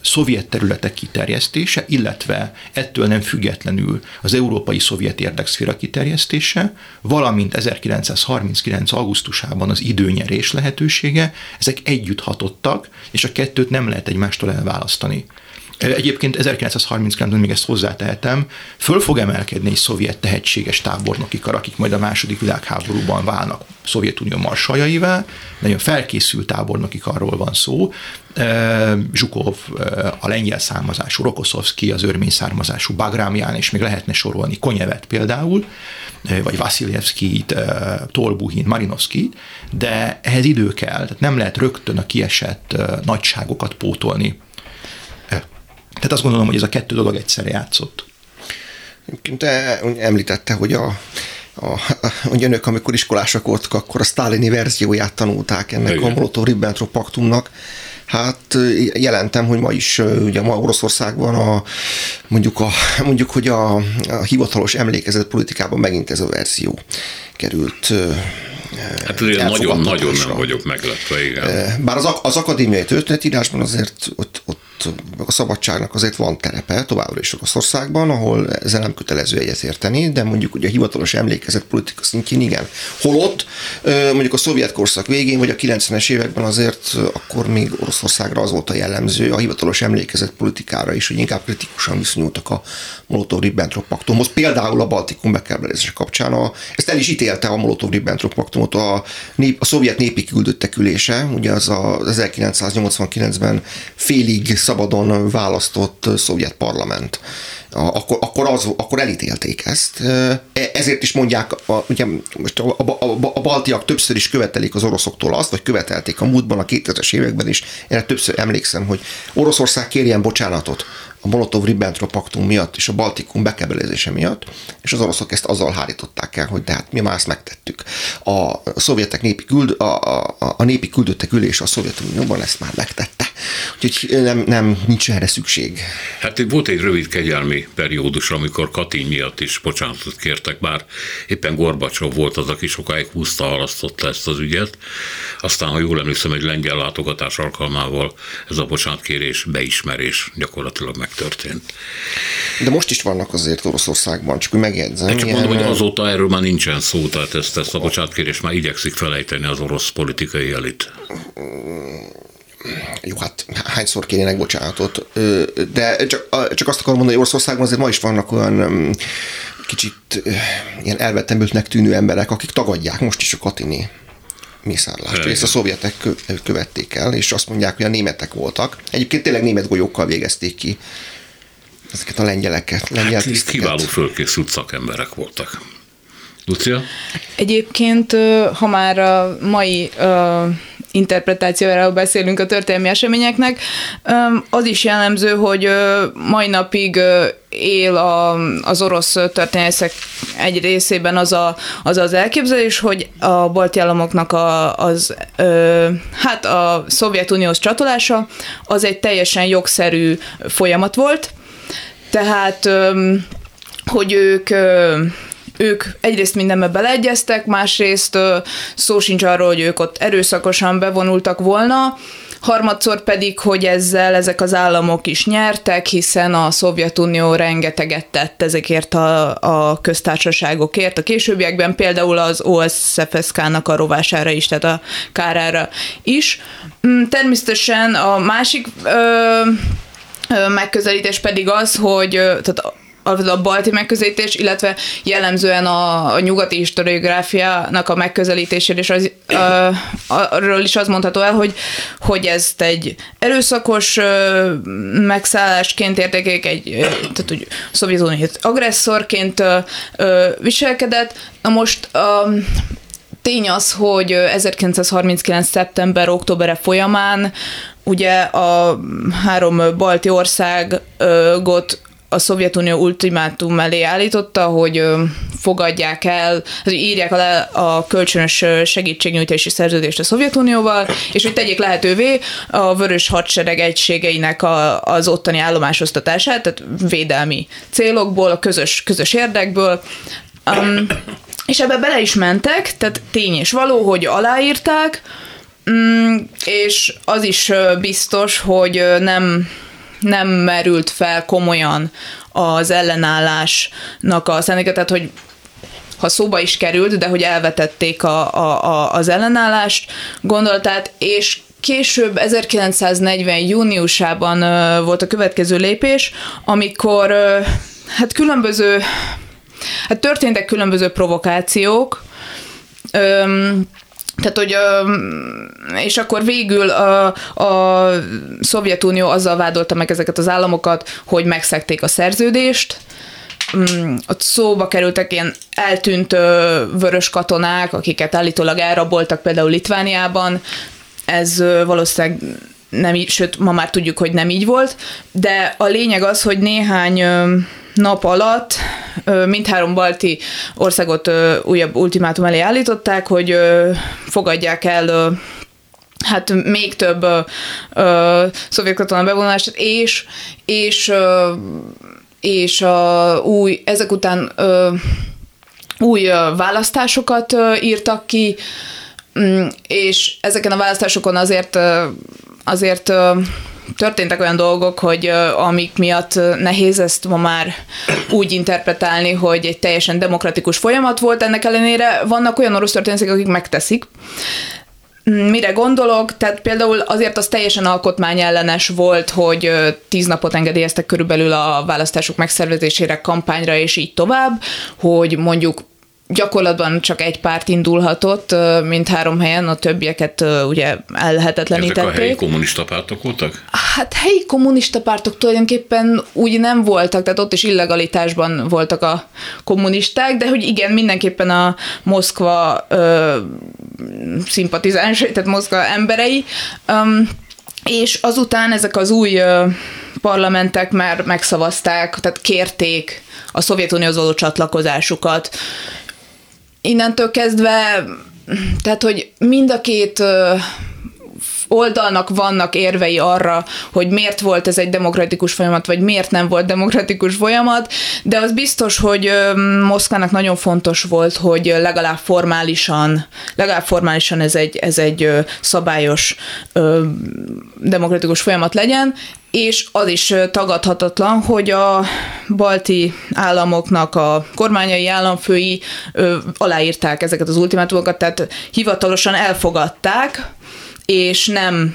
szovjet területek kiterjesztése, illetve ettől nem függetlenül az európai szovjet érdekszféra kiterjesztése, valamint 1939. augusztusában az időnyerés lehetősége, ezek együtt hatottak, és a kettőt nem lehet egymástól elválasztani. Egyébként 1939-ben még ezt hozzátehetem, föl fog emelkedni egy szovjet tehetséges tábornoki kar, akik majd a második világháborúban válnak Szovjetunió marsaljaival, nagyon felkészült tábornoki karról van szó. Zsukov a lengyel származású, Rokoszovszki az örmény származású, Bagrámján, és még lehetne sorolni Konyevet például, vagy Vasiljevszkit, Tolbuhin, Marinovszki, de ehhez idő kell, tehát nem lehet rögtön a kiesett nagyságokat pótolni tehát azt gondolom, hogy ez a kettő dolog egyszerre játszott. Te említette, hogy a, a, hogy önök, amikor iskolások voltak, akkor a sztálini verzióját tanulták ennek Igen. a Molotov-Ribbentrop paktumnak. Hát jelentem, hogy ma is ugye ma Oroszországban a, mondjuk, a, mondjuk hogy a, a hivatalos emlékezet politikában megint ez a verzió került Hát azért nagyon-nagyon nem vagyok meglepve, igen. Bár az, az akadémiai történetírásban azért ott, ott a szabadságnak azért van terepe továbbra is Oroszországban, ahol ezzel nem kötelező egyetérteni, de mondjuk ugye a hivatalos emlékezet politika szintjén igen. Holott mondjuk a szovjet korszak végén, vagy a 90-es években azért akkor még Oroszországra az volt a jellemző, a hivatalos emlékezet politikára is, hogy inkább kritikusan viszonyultak a Molotov-Ribbentrop paktumhoz. Például a Baltikum bekerbelése kapcsán a, ezt el is ítélte a Molotov-Ribbentrop paktumot a, nép, a szovjet népi küldöttek ülése, ugye az a 1989-ben félig szabadon választott szovjet parlament. Akkor, akkor, az, akkor elítélték ezt. E, ezért is mondják, a, ugye most a, a, a, a baltiak többször is követelik az oroszoktól azt, vagy követelték a múltban, a 2000-es években is, erre többször emlékszem, hogy Oroszország kérjen bocsánatot a Molotov-Ribbentrop paktum miatt és a Baltikum bekebelezése miatt, és az oroszok ezt azzal hárították el, hogy de hát mi már ezt megtettük. A szovjetek népi, küld, a, a, a népi küldöttek ülés a Szovjetunióban ezt már megtette. Úgyhogy nem, nem, nincs erre szükség. Hát volt egy rövid kegyelmi periódus, amikor Katin miatt is bocsánatot kértek, bár éppen Gorbacsov volt az, aki sokáig húzta, halasztotta ezt az ügyet. Aztán, ha jól emlékszem, egy lengyel látogatás alkalmával ez a bocsánatkérés, beismerés gyakorlatilag megtörtént. De most is vannak azért Oroszországban, csak megjegyzem. Hát csak ilyen... mondom, hogy azóta erről már nincsen szó, tehát ezt, ezt a bocsánatkérést már igyekszik felejteni az orosz politikai elit jó, hát hányszor kérének bocsánatot, de csak, csak azt akarom mondani, hogy Oroszországban azért ma is vannak olyan kicsit ilyen elvettemültnek tűnő emberek, akik tagadják most is a Katini mészárlást. Ezt a szovjetek követték el, és azt mondják, hogy a németek voltak. Egyébként tényleg német golyókkal végezték ki ezeket a lengyeleket. Lengyel hát, kiváló fölkészült szakemberek voltak. Lucia? Egyébként, ha már a mai interpretációjáról beszélünk a történelmi eseményeknek, az is jellemző, hogy mai napig él a, az orosz történészek egy részében az, a, az az elképzelés, hogy a balti államoknak a, az, ö, hát a Szovjetunióhoz csatolása az egy teljesen jogszerű folyamat volt, tehát ö, hogy ők ö, ők egyrészt mindenbe beleegyeztek, másrészt szó sincs arról, hogy ők ott erőszakosan bevonultak volna, harmadszor pedig, hogy ezzel ezek az államok is nyertek, hiszen a Szovjetunió rengeteget tett ezekért a, a köztársaságokért. A későbbiekben például az OSZFSK-nak a rovására is, tehát a kárára is. Mm, természetesen a másik ö, megközelítés pedig az, hogy tehát a balti megközelítés, illetve jellemzően a, a nyugati historiográfiának a megközelítésére, és az, arról is az mondható el, hogy, hogy ezt egy erőszakos ö, megszállásként értékelik, egy, tehát a Szovjetunió agresszorként ö, ö, viselkedett. Na most a, tény az, hogy 1939. szeptember-októbere folyamán ugye a három balti országot a Szovjetunió ultimátum elé állította, hogy fogadják el, hogy írják alá a kölcsönös segítségnyújtási szerződést a Szovjetunióval, és hogy tegyék lehetővé a vörös hadsereg egységeinek a, az ottani állomásosztatását, tehát védelmi célokból, a közös, közös érdekből. Um, és ebbe bele is mentek, tehát tény és való, hogy aláírták, um, és az is biztos, hogy nem nem merült fel komolyan az ellenállásnak a szándéka, tehát hogy ha szóba is került, de hogy elvetették a, a, a, az ellenállást gondolatát, és később 1940. júniusában uh, volt a következő lépés, amikor uh, hát különböző, hát történtek különböző provokációk, um, tehát, hogy, és akkor végül a, a Szovjetunió azzal vádolta meg ezeket az államokat, hogy megszekték a szerződést, mm, ott szóba kerültek ilyen eltűnt vörös katonák, akiket állítólag elraboltak például Litvániában. Ez valószínűleg nem így, sőt, ma már tudjuk, hogy nem így volt, de a lényeg az, hogy néhány nap alatt mindhárom balti országot újabb ultimátum elé állították, hogy fogadják el hát még több ö, ö, szovjet katona bevonulását, és, és, ö, és a új, ezek után ö, új ö, választásokat ö, írtak ki, mm, és ezeken a választásokon azért azért történtek olyan dolgok, hogy amik miatt nehéz ezt ma már úgy interpretálni, hogy egy teljesen demokratikus folyamat volt, ennek ellenére vannak olyan orosz történészek, akik megteszik. Mire gondolok? Tehát például azért az teljesen alkotmányellenes volt, hogy tíz napot engedélyeztek körülbelül a választások megszervezésére, kampányra és így tovább, hogy mondjuk gyakorlatban csak egy párt indulhatott, mint három helyen, a többieket ugye ellehetetlenítették. Ezek a helyi kommunista pártok voltak? Hát helyi kommunista pártok tulajdonképpen úgy nem voltak, tehát ott is illegalitásban voltak a kommunisták, de hogy igen, mindenképpen a Moszkva ö, szimpatizánsai, tehát Moszkva emberei, um, és azután ezek az új ö, parlamentek már megszavazták, tehát kérték a Szovjetunióhoz való csatlakozásukat, innentől kezdve, tehát, hogy mind a két oldalnak vannak érvei arra, hogy miért volt ez egy demokratikus folyamat, vagy miért nem volt demokratikus folyamat, de az biztos, hogy Moszkvának nagyon fontos volt, hogy legalább formálisan, legalább formálisan ez egy, ez egy szabályos demokratikus folyamat legyen, és az is tagadhatatlan, hogy a balti államoknak a kormányai államfői aláírták ezeket az ultimátumokat, tehát hivatalosan elfogadták, és nem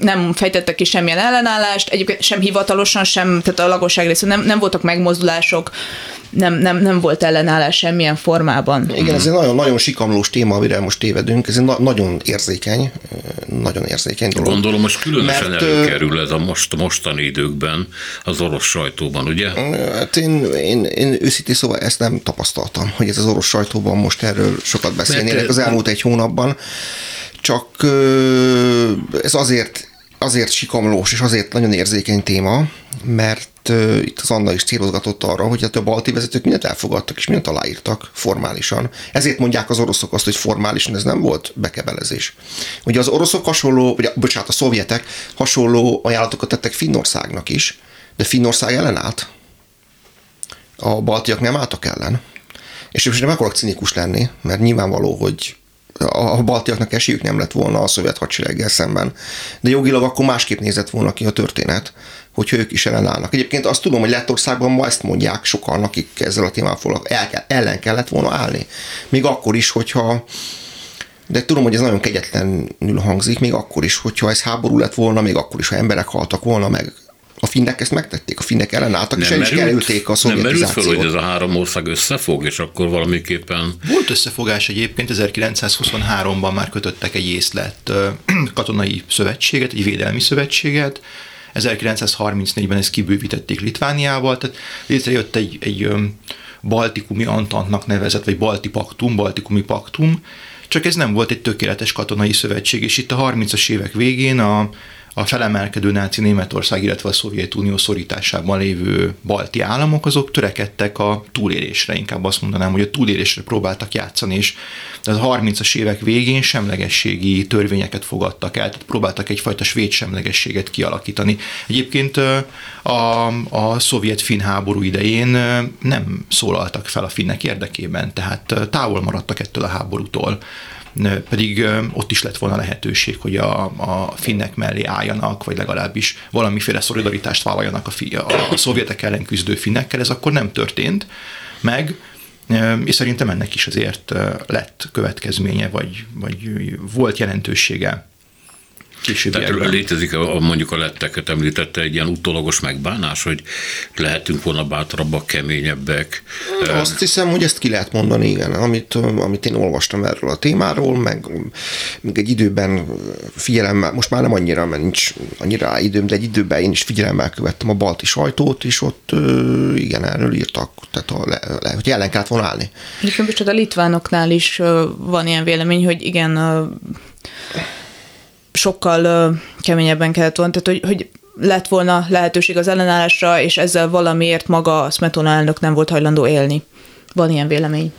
nem fejtettek ki semmilyen ellenállást, egyébként sem hivatalosan, sem, tehát a lakosság részéről nem, nem voltak megmozdulások, nem, nem, nem volt ellenállás semmilyen formában. Igen, ez egy nagyon, nagyon sikamlós téma, amire most tévedünk, ez egy na- nagyon érzékeny, nagyon érzékeny dolog. Gondolom, most különösen Mert, előkerül ez a most, mostani időkben az orosz sajtóban, ugye? Hát én, én, én őszintén szóval ezt nem tapasztaltam, hogy ez az orosz sajtóban most erről sokat beszélnének az elmúlt egy hónapban csak ez azért, azért sikamlós és azért nagyon érzékeny téma, mert itt az Anna is célozgatott arra, hogy a balti vezetők mindent elfogadtak és mindent aláírtak formálisan. Ezért mondják az oroszok azt, hogy formálisan ez nem volt bekebelezés. Ugye az oroszok hasonló, vagy bocsánat, a szovjetek hasonló ajánlatokat tettek Finnországnak is, de Finnország ellenállt. A baltiak nem álltak ellen. És most nem akarok cinikus lenni, mert nyilvánvaló, hogy a baltiaknak esélyük nem lett volna a szovjet hadsereggel szemben. De jogilag akkor másképp nézett volna ki a történet, hogyha ők is ellenállnak. Egyébként azt tudom, hogy Lettországban ma ezt mondják sokan, akik ezzel a témával foglalkoznak, el, ellen kellett volna állni. Még akkor is, hogyha de tudom, hogy ez nagyon kegyetlenül hangzik, még akkor is, hogyha ez háború lett volna, még akkor is, ha emberek haltak volna meg, a finnek ezt megtették, a finnek ellenálltak, nem és el is kerülték a szovjetizációt. Nem merült fel, hogy ez a három ország összefog, és akkor valamiképpen... Volt összefogás egyébként, 1923-ban már kötöttek egy észlet katonai szövetséget, egy védelmi szövetséget, 1934-ben ezt kibővítették Litvániával, tehát létrejött egy, egy baltikumi antantnak nevezett, vagy balti paktum, baltikumi paktum, csak ez nem volt egy tökéletes katonai szövetség, és itt a 30-as évek végén a a felemelkedő náci Németország, illetve a Szovjetunió szorításában lévő balti államok, azok törekedtek a túlélésre, inkább azt mondanám, hogy a túlélésre próbáltak játszani, és a 30-as évek végén semlegességi törvényeket fogadtak el, tehát próbáltak egyfajta svéd semlegességet kialakítani. Egyébként a, a szovjet-finn háború idején nem szólaltak fel a finnek érdekében, tehát távol maradtak ettől a háborútól pedig ott is lett volna lehetőség, hogy a, a finnek mellé álljanak, vagy legalábbis valamiféle szolidaritást vállaljanak a, fi, a, a szovjetek ellen küzdő finnekkel, ez akkor nem történt meg, és szerintem ennek is azért lett következménye, vagy, vagy volt jelentősége Tehát létezik a, mondjuk a letteket említette egy ilyen utólagos megbánás, hogy lehetünk volna bátrabbak, keményebbek. Azt hiszem, hogy ezt ki lehet mondani, igen, amit, amit én olvastam erről a témáról, meg még egy időben figyelemmel, most már nem annyira, mert nincs annyira időm, de egy időben én is figyelemmel követtem a balti sajtót, és ott igen, erről írtak, tehát a, le, le, hogy ellen kellett volna állni. És a litvánoknál is van ilyen vélemény, hogy igen, sokkal keményebben kellett volna, tehát hogy, hogy lett volna lehetőség az ellenállásra, és ezzel valamiért maga a Smetona elnök nem volt hajlandó élni. Van ilyen vélemény.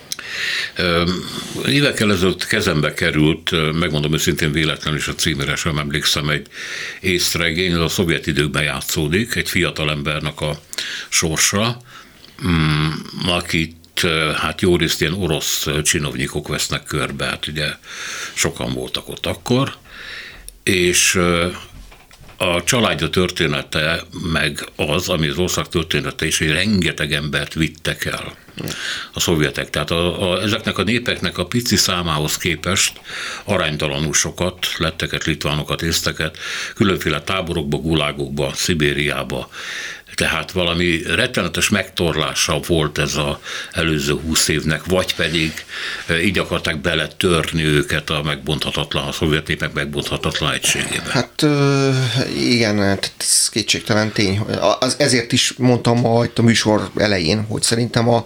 Évekkel ezelőtt kezembe került, megmondom őszintén véletlenül is a címére sem emlékszem, egy észregény, az a szovjet időkben játszódik, egy fiatalembernek a sorsa, mm, akit hát jó részt ilyen orosz csinovnyikok vesznek körbe, hát ugye sokan voltak ott akkor, és a családja története meg az, ami az ország története is, hogy rengeteg embert vittek el a szovjetek. Tehát a, a, ezeknek a népeknek a pici számához képest aránytalanul sokat, letteket, litvánokat, észteket, különféle táborokba, gulágokba, Szibériába tehát valami rettenetes megtorlása volt ez az előző húsz évnek, vagy pedig e, így akarták beletörni őket a megbonthatatlan, a szovjet népek megbonthatatlan egységébe. Hát igen, hát ez kétségtelen tény. Az, ezért is mondtam ma a műsor elején, hogy szerintem a,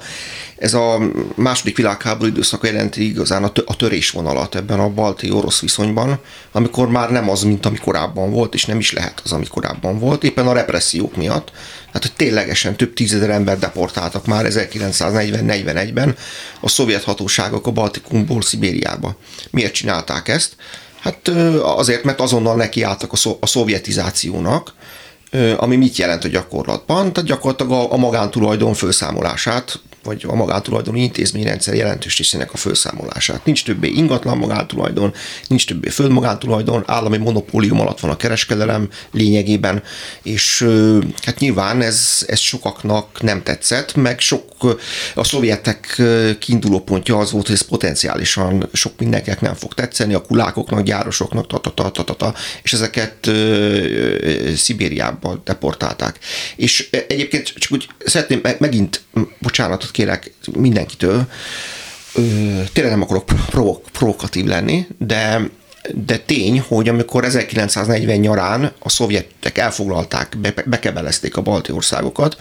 ez a második világháború időszaka jelenti igazán a törésvonalat ebben a balti-orosz viszonyban, amikor már nem az, mint ami korábban volt, és nem is lehet az, ami korábban volt, éppen a repressziók miatt. Hát, hogy ténylegesen több tízezer ember deportáltak már 1940-41-ben a szovjet hatóságok a Baltikumból Szibériába. Miért csinálták ezt? Hát azért, mert azonnal nekiálltak a szovjetizációnak, ami mit jelent a gyakorlatban? Tehát gyakorlatilag a, a magántulajdon felszámolását vagy a magántulajdoni intézményrendszer jelentős részének a felszámolását. Nincs többé ingatlan magántulajdon, nincs többé földmagántulajdon, állami monopólium alatt van a kereskedelem lényegében, és hát nyilván ez, ez sokaknak nem tetszett, meg sok a szovjetek kiinduló pontja az volt, hogy ez potenciálisan sok mindenkinek nem fog tetszeni, a kulákoknak, gyárosoknak, ta, ta, ta, ta, ta, ta és ezeket Szibériába deportálták. És egyébként csak úgy szeretném megint, bocsánatot kérek mindenkitől, tényleg nem akarok provok- provokatív lenni, de de tény, hogy amikor 1940 nyarán a szovjetek elfoglalták, be, bekebelezték a balti országokat,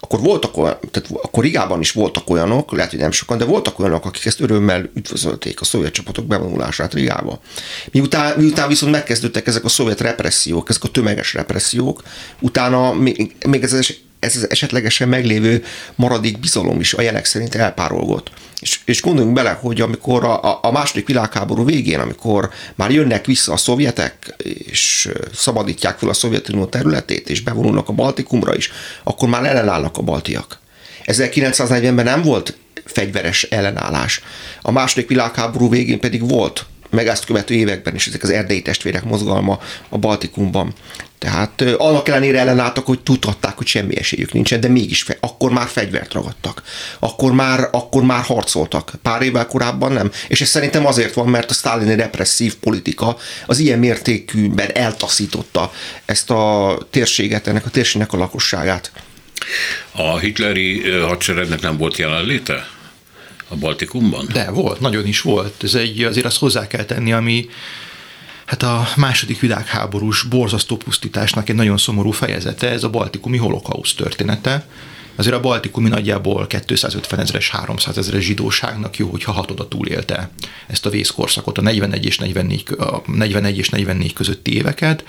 akkor voltak olyan, tehát akkor Rigában is voltak olyanok, lehet, hogy nem sokan, de voltak olyanok, akik ezt örömmel üdvözölték a szovjet csapatok bevonulását Rigába. Miután, miután viszont megkezdődtek ezek a szovjet repressziók, ezek a tömeges repressziók, utána még, még ez ez az esetlegesen meglévő maradék bizalom is a jelek szerint elpárolgott. És, és gondoljunk bele, hogy amikor a, a második világháború végén, amikor már jönnek vissza a szovjetek, és szabadítják fel a Szovjetunió területét, és bevonulnak a Baltikumra is, akkor már ellenállnak a baltiak. 1940-ben nem volt fegyveres ellenállás. A második világháború végén pedig volt meg ezt követő években is ezek az erdélyi testvérek mozgalma a Baltikumban. Tehát annak ellenére ellenálltak, hogy tudhatták, hogy semmi esélyük nincsen, de mégis fe, akkor már fegyvert ragadtak. Akkor már, akkor már harcoltak. Pár évvel korábban nem. És ez szerintem azért van, mert a sztálini represszív politika az ilyen mértékűben eltaszította ezt a térséget, ennek a térségnek a lakosságát. A hitleri hadseregnek nem volt jelenléte? a Baltikumban? De volt, nagyon is volt. Ez egy, azért azt hozzá kell tenni, ami hát a második világháborús borzasztó pusztításnak egy nagyon szomorú fejezete, ez a baltikumi holokauszt története. Azért a baltikumi nagyjából 250 ezeres, 300 ezeres zsidóságnak jó, hogyha hatoda túlélte ezt a vészkorszakot, a 41 és 44, a 41 és 44 közötti éveket,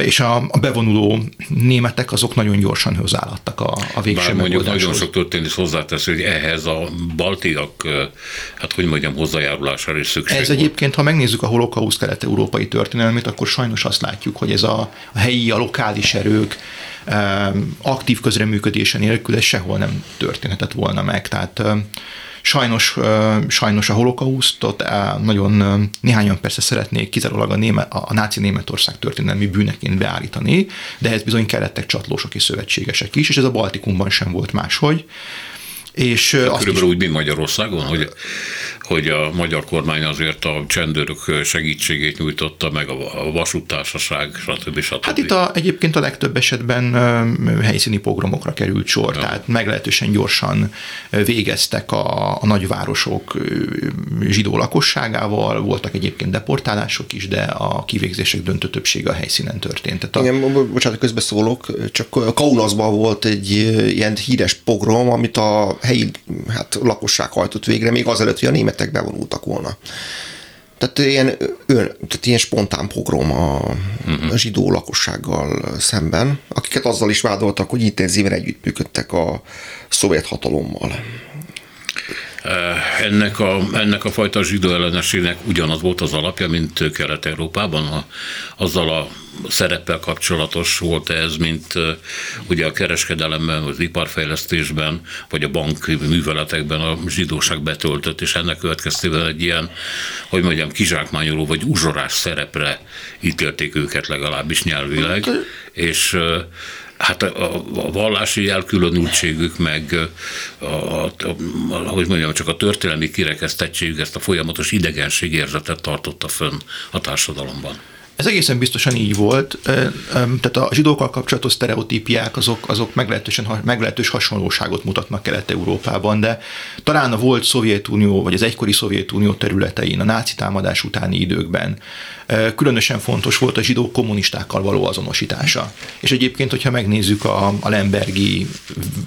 és a, a bevonuló németek azok nagyon gyorsan hozzáadtak a, a végső Bár mondjuk nagyon sok történet hozzátesz, hogy ehhez a baltiak, hát hogy mondjam, hozzájárulására is szükség Ez volt. egyébként, ha megnézzük a holokauszt kelet-európai történelmét, akkor sajnos azt látjuk, hogy ez a, a helyi, a lokális erők aktív közreműködése nélkül ez sehol nem történhetett volna meg. Tehát Sajnos, sajnos a holokausztot nagyon néhányan persze szeretnék kizárólag a, néme, a náci Németország történelmi bűneként beállítani, de ehhez bizony kellettek csatlósok és szövetségesek is, és ez a Baltikumban sem volt máshogy. És Körülbelül is... úgy, mint Magyarországon, hogy hogy a magyar kormány azért a csendőrök segítségét nyújtotta, meg a vasútársaság, stb. stb. Hát itt a, egyébként a legtöbb esetben helyszíni pogromokra került sor, ja. tehát meglehetősen gyorsan végeztek a, a nagyvárosok zsidó lakosságával, voltak egyébként deportálások is, de a kivégzések döntő többsége a helyszínen történt. Tehát a... Igen, bocsánat, közbeszólok, csak Kaunasban volt egy ilyen híres pogrom, amit a helyi hát, lakosság hajtott végre, még azelőtt, hogy a német németek bevonultak volna. Tehát ilyen, ön, tehát ilyen spontán pogrom a, uh-huh. a zsidó lakossággal szemben, akiket azzal is vádoltak, hogy intenzíven együttműködtek a szovjet hatalommal. Ennek a, ennek a fajta zsidó ellenességnek ugyanaz volt az alapja, mint Kelet-Európában, a, azzal a szereppel kapcsolatos volt ez, mint ugye a kereskedelemben, az iparfejlesztésben, vagy a bank műveletekben a zsidóság betöltött, és ennek következtében egy ilyen, hogy mondjam, kizsákmányoló vagy uzsorás szerepre ítélték őket legalábbis nyelvileg, és hát a, a vallási elkülönültségük, meg a, a, a, hogy mondjam, csak a történelmi kirekesztettségük ezt a folyamatos idegenségérzetet tartotta fönn a társadalomban. Ez egészen biztosan így volt, tehát a zsidókkal kapcsolatos sztereotípiák azok, azok meglehetősen, meglehetős hasonlóságot mutatnak Kelet-Európában, de talán a volt Szovjetunió, vagy az egykori Szovjetunió területein, a náci támadás utáni időkben különösen fontos volt a zsidók kommunistákkal való azonosítása. És egyébként, hogyha megnézzük a, a Lembergi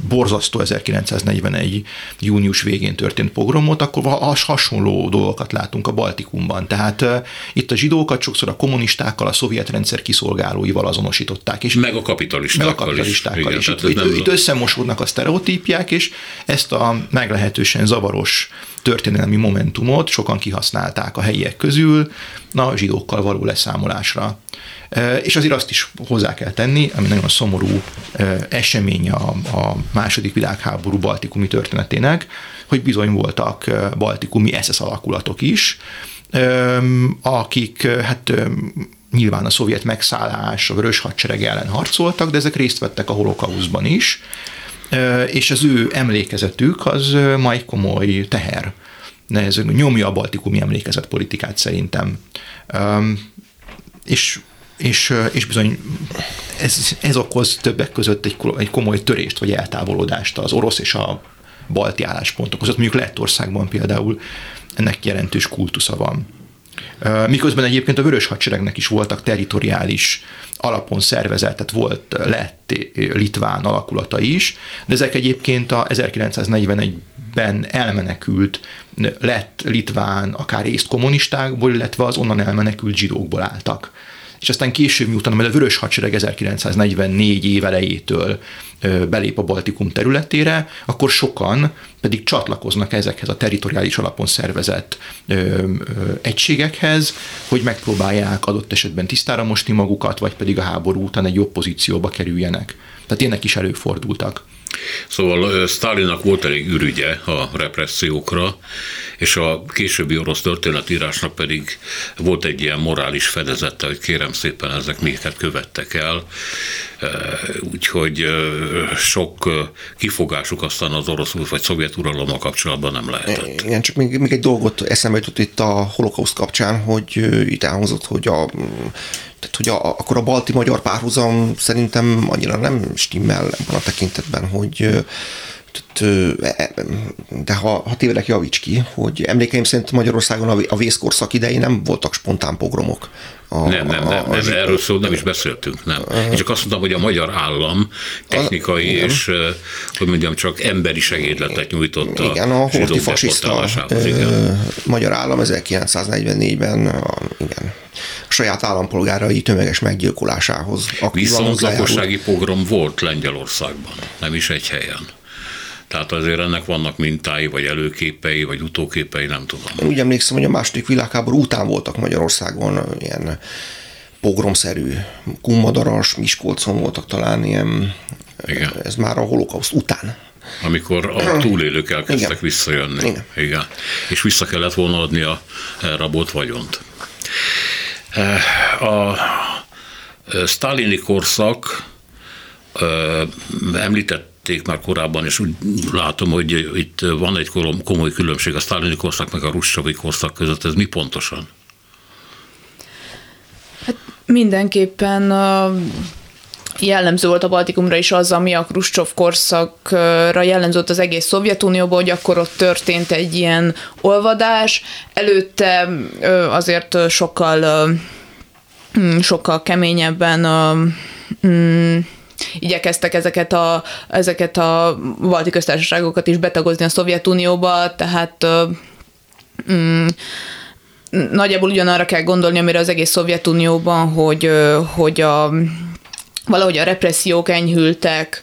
borzasztó 1941. június végén történt pogromot, akkor has, hasonló dolgokat látunk a Baltikumban. Tehát itt a zsidókat sokszor a kommunistákkal, a szovjet rendszer kiszolgálóival azonosították. És meg a kapitalistákkal, meg a kapitalistákkal is. is. itt, itt összemosódnak a sztereotípiák, és ezt a meglehetősen zavaros történelmi momentumot sokan kihasználták a helyiek közül a zsidókkal való leszámolásra. És azért azt is hozzá kell tenni, ami nagyon szomorú esemény a, a második világháború baltikumi történetének, hogy bizony voltak baltikumi SS alakulatok is, akik hát nyilván a szovjet megszállás, a vörös hadsereg ellen harcoltak, de ezek részt vettek a holokauszban is, és az ő emlékezetük az ma egy komoly teher. Ez nyomja a baltikumi emlékezet politikát szerintem. És és, és bizony ez, ez okoz többek között egy, egy komoly törést vagy eltávolodást az orosz és a balti álláspontok között. Mondjuk Lettországban például ennek jelentős kultusza van. Miközben egyébként a Vörös Hadseregnek is voltak territoriális alapon szervezett, tehát volt lett litván alakulata is, de ezek egyébként a 1941-ben elmenekült lett litván, akár részt kommunistákból, illetve az onnan elmenekült zsidókból álltak és aztán később, miután a Vörös Hadsereg 1944 év elejétől belép a Baltikum területére, akkor sokan pedig csatlakoznak ezekhez a teritoriális alapon szervezett ö, ö, egységekhez, hogy megpróbálják adott esetben tisztára mosni magukat, vagy pedig a háború után egy jobb pozícióba kerüljenek. Tehát ilyenek is előfordultak. Szóval Stalinnak volt elég ürügye a repressziókra, és a későbbi orosz történetírásnak pedig volt egy ilyen morális fedezete, hogy kérem szépen ezek minket követtek el, úgyhogy sok kifogásuk aztán az orosz vagy szovjet uralommal kapcsolatban nem lehetett. Igen, csak még, még egy dolgot eszembe jutott itt a holokauszt kapcsán, hogy itt elhangzott, hogy a tehát, hogy a, akkor a balti-magyar párhuzam szerintem annyira nem stimmel ebben a tekintetben, hogy de ha, ha tévedek, javíts ki, hogy emlékeim szerint Magyarországon a vészkorszak idején nem voltak spontán pogromok. A, nem, nem, nem, a, a, ez, erről szó nem is beszéltünk, nem. Én csak azt mondtam, hogy a magyar állam technikai a, és, hogy mondjam, csak emberi segédletet nyújtott a Igen, a horti fasiszta igen. magyar állam 1944-ben igen, a saját állampolgárai tömeges meggyilkolásához. Viszont lakossági pogrom volt Lengyelországban, nem is egy helyen. Tehát azért ennek vannak mintái, vagy előképei, vagy utóképei, nem tudom. Úgy emlékszem, hogy a második világháború után voltak Magyarországon ilyen pogromszerű, Kummadaras, Miskolcon voltak talán ilyen, Igen. ez már a holokauszt után. Amikor a túlélők elkezdtek Igen. visszajönni. Igen. Igen. És vissza kellett volna adni a rabolt vagyont. A sztálini korszak említett említették már korábban, és úgy látom, hogy itt van egy komoly különbség a sztálini korszak meg a russovi korszak között. Ez mi pontosan? Hát mindenképpen jellemző volt a Baltikumra is az, ami a Kruscsov korszakra jellemző volt az egész Szovjetunióban, hogy akkor ott történt egy ilyen olvadás. Előtte azért sokkal sokkal keményebben igyekeztek ezeket a, ezeket a balti köztársaságokat is betagozni a Szovjetunióba, tehát mm, nagyjából ugyanarra kell gondolni, amire az egész Szovjetunióban, hogy, hogy a, valahogy a repressziók enyhültek,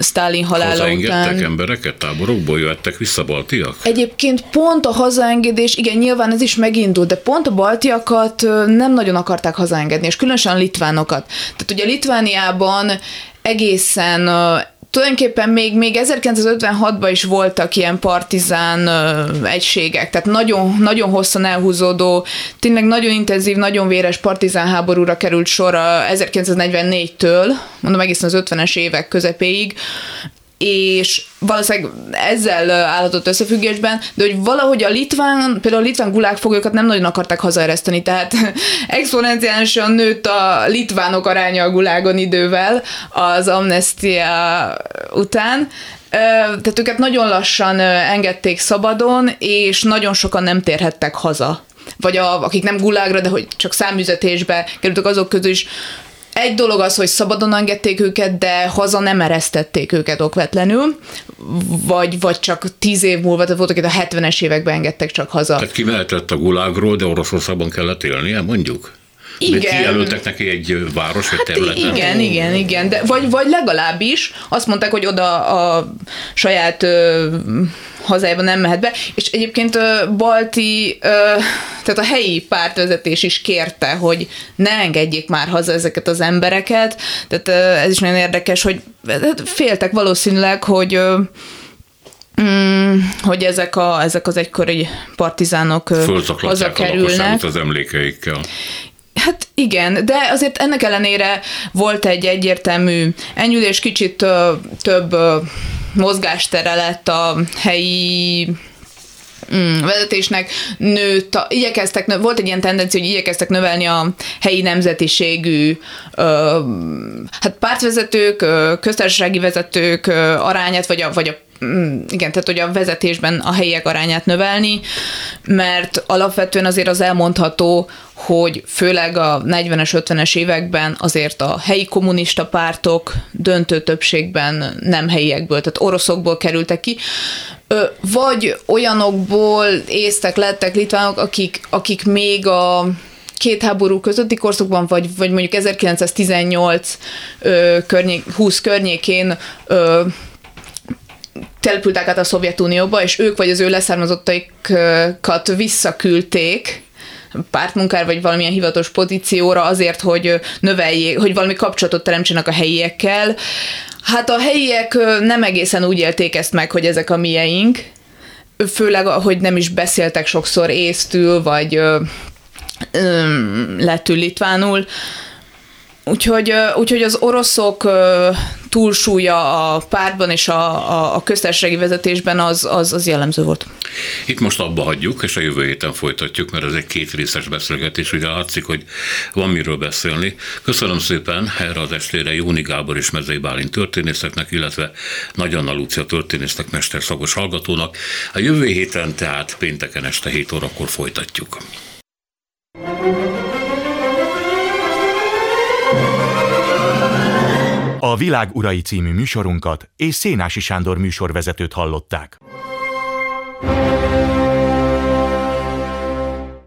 Stalin halála után. embereket táborokból, jöttek vissza baltiak? Egyébként pont a hazaengedés, igen, nyilván ez is megindult, de pont a baltiakat nem nagyon akarták hazaengedni, és különösen a litvánokat. Tehát ugye Litvániában egészen tulajdonképpen még, még 1956-ban is voltak ilyen partizán ö, egységek, tehát nagyon, nagyon hosszan elhúzódó, tényleg nagyon intenzív, nagyon véres partizán háborúra került sor 1944-től, mondom egészen az 50-es évek közepéig, és valószínűleg ezzel állhatott összefüggésben, de hogy valahogy a litván, például a litván gulágfoglyokat nem nagyon akarták hazaereszteni, tehát exponenciálisan nőtt a litvánok aránya a gulágon idővel az amnestia után, tehát őket nagyon lassan engedték szabadon, és nagyon sokan nem térhettek haza. Vagy a, akik nem gulágra, de hogy csak számüzetésbe kerültek azok közül is egy dolog az, hogy szabadon engedték őket, de haza nem eresztették őket okvetlenül, vagy, vagy csak tíz év múlva, tehát voltak itt a 70-es években engedtek csak haza. Tehát kimehetett a gulágról, de Oroszországban kellett élnie, mondjuk? Igen. De kijelöltek neki egy város, vagy hát területen? Igen, igen, igen. De, vagy, vagy legalábbis azt mondták, hogy oda a saját ö, hazájában nem mehet be, és egyébként ö, Balti, ö, tehát a helyi pártvezetés is kérte, hogy ne engedjék már haza ezeket az embereket, tehát ö, ez is nagyon érdekes, hogy hát féltek valószínűleg, hogy ö, Mm, hogy ezek, a, ezek az egykori partizánok hazakerülnek. az emlékeikkel. Hát igen, de azért ennek ellenére volt egy egyértelmű enyülés, kicsit ö, több ö, mozgástere lett a helyi mm, vezetésnek. Nőtt, a, igyekeztek, volt egy ilyen tendencia, hogy igyekeztek növelni a helyi nemzetiségű ö, hát pártvezetők, ö, köztársasági vezetők ö, arányát, vagy a, vagy a igen, tehát hogy a vezetésben a helyiek arányát növelni, mert alapvetően azért az elmondható, hogy főleg a 40-es, 50-es években azért a helyi kommunista pártok döntő többségben nem helyiekből, tehát oroszokból kerültek ki, vagy olyanokból észtek, lettek litvánok, akik, akik még a két háború közötti korszakban, vagy, vagy mondjuk 1918 ö, környék, 20 környékén ö, települtek át a Szovjetunióba, és ők vagy az ő leszármazottaikat visszaküldték pártmunkára, vagy valamilyen hivatalos pozícióra azért, hogy növeljék, hogy valami kapcsolatot teremtsenek a helyiekkel. Hát a helyiek nem egészen úgy élték ezt meg, hogy ezek a mieink, főleg, hogy nem is beszéltek sokszor észtül, vagy lettül litvánul, Úgyhogy, úgyhogy az oroszok túlsúlya a pártban és a, a, a köztársasági vezetésben az, az, az jellemző volt. Itt most abba hagyjuk, és a jövő héten folytatjuk, mert ez egy két részes beszélgetés, ugye látszik, hogy van miről beszélni. Köszönöm szépen erre az estére Jóni Gábor és Mezei Bálint történészeknek, illetve Nagy Anna Lúcia történésznek, mesterszagos hallgatónak. A jövő héten, tehát pénteken este 7 órakor folytatjuk. A Világ Urai című műsorunkat és Szénási Sándor műsorvezetőt hallották.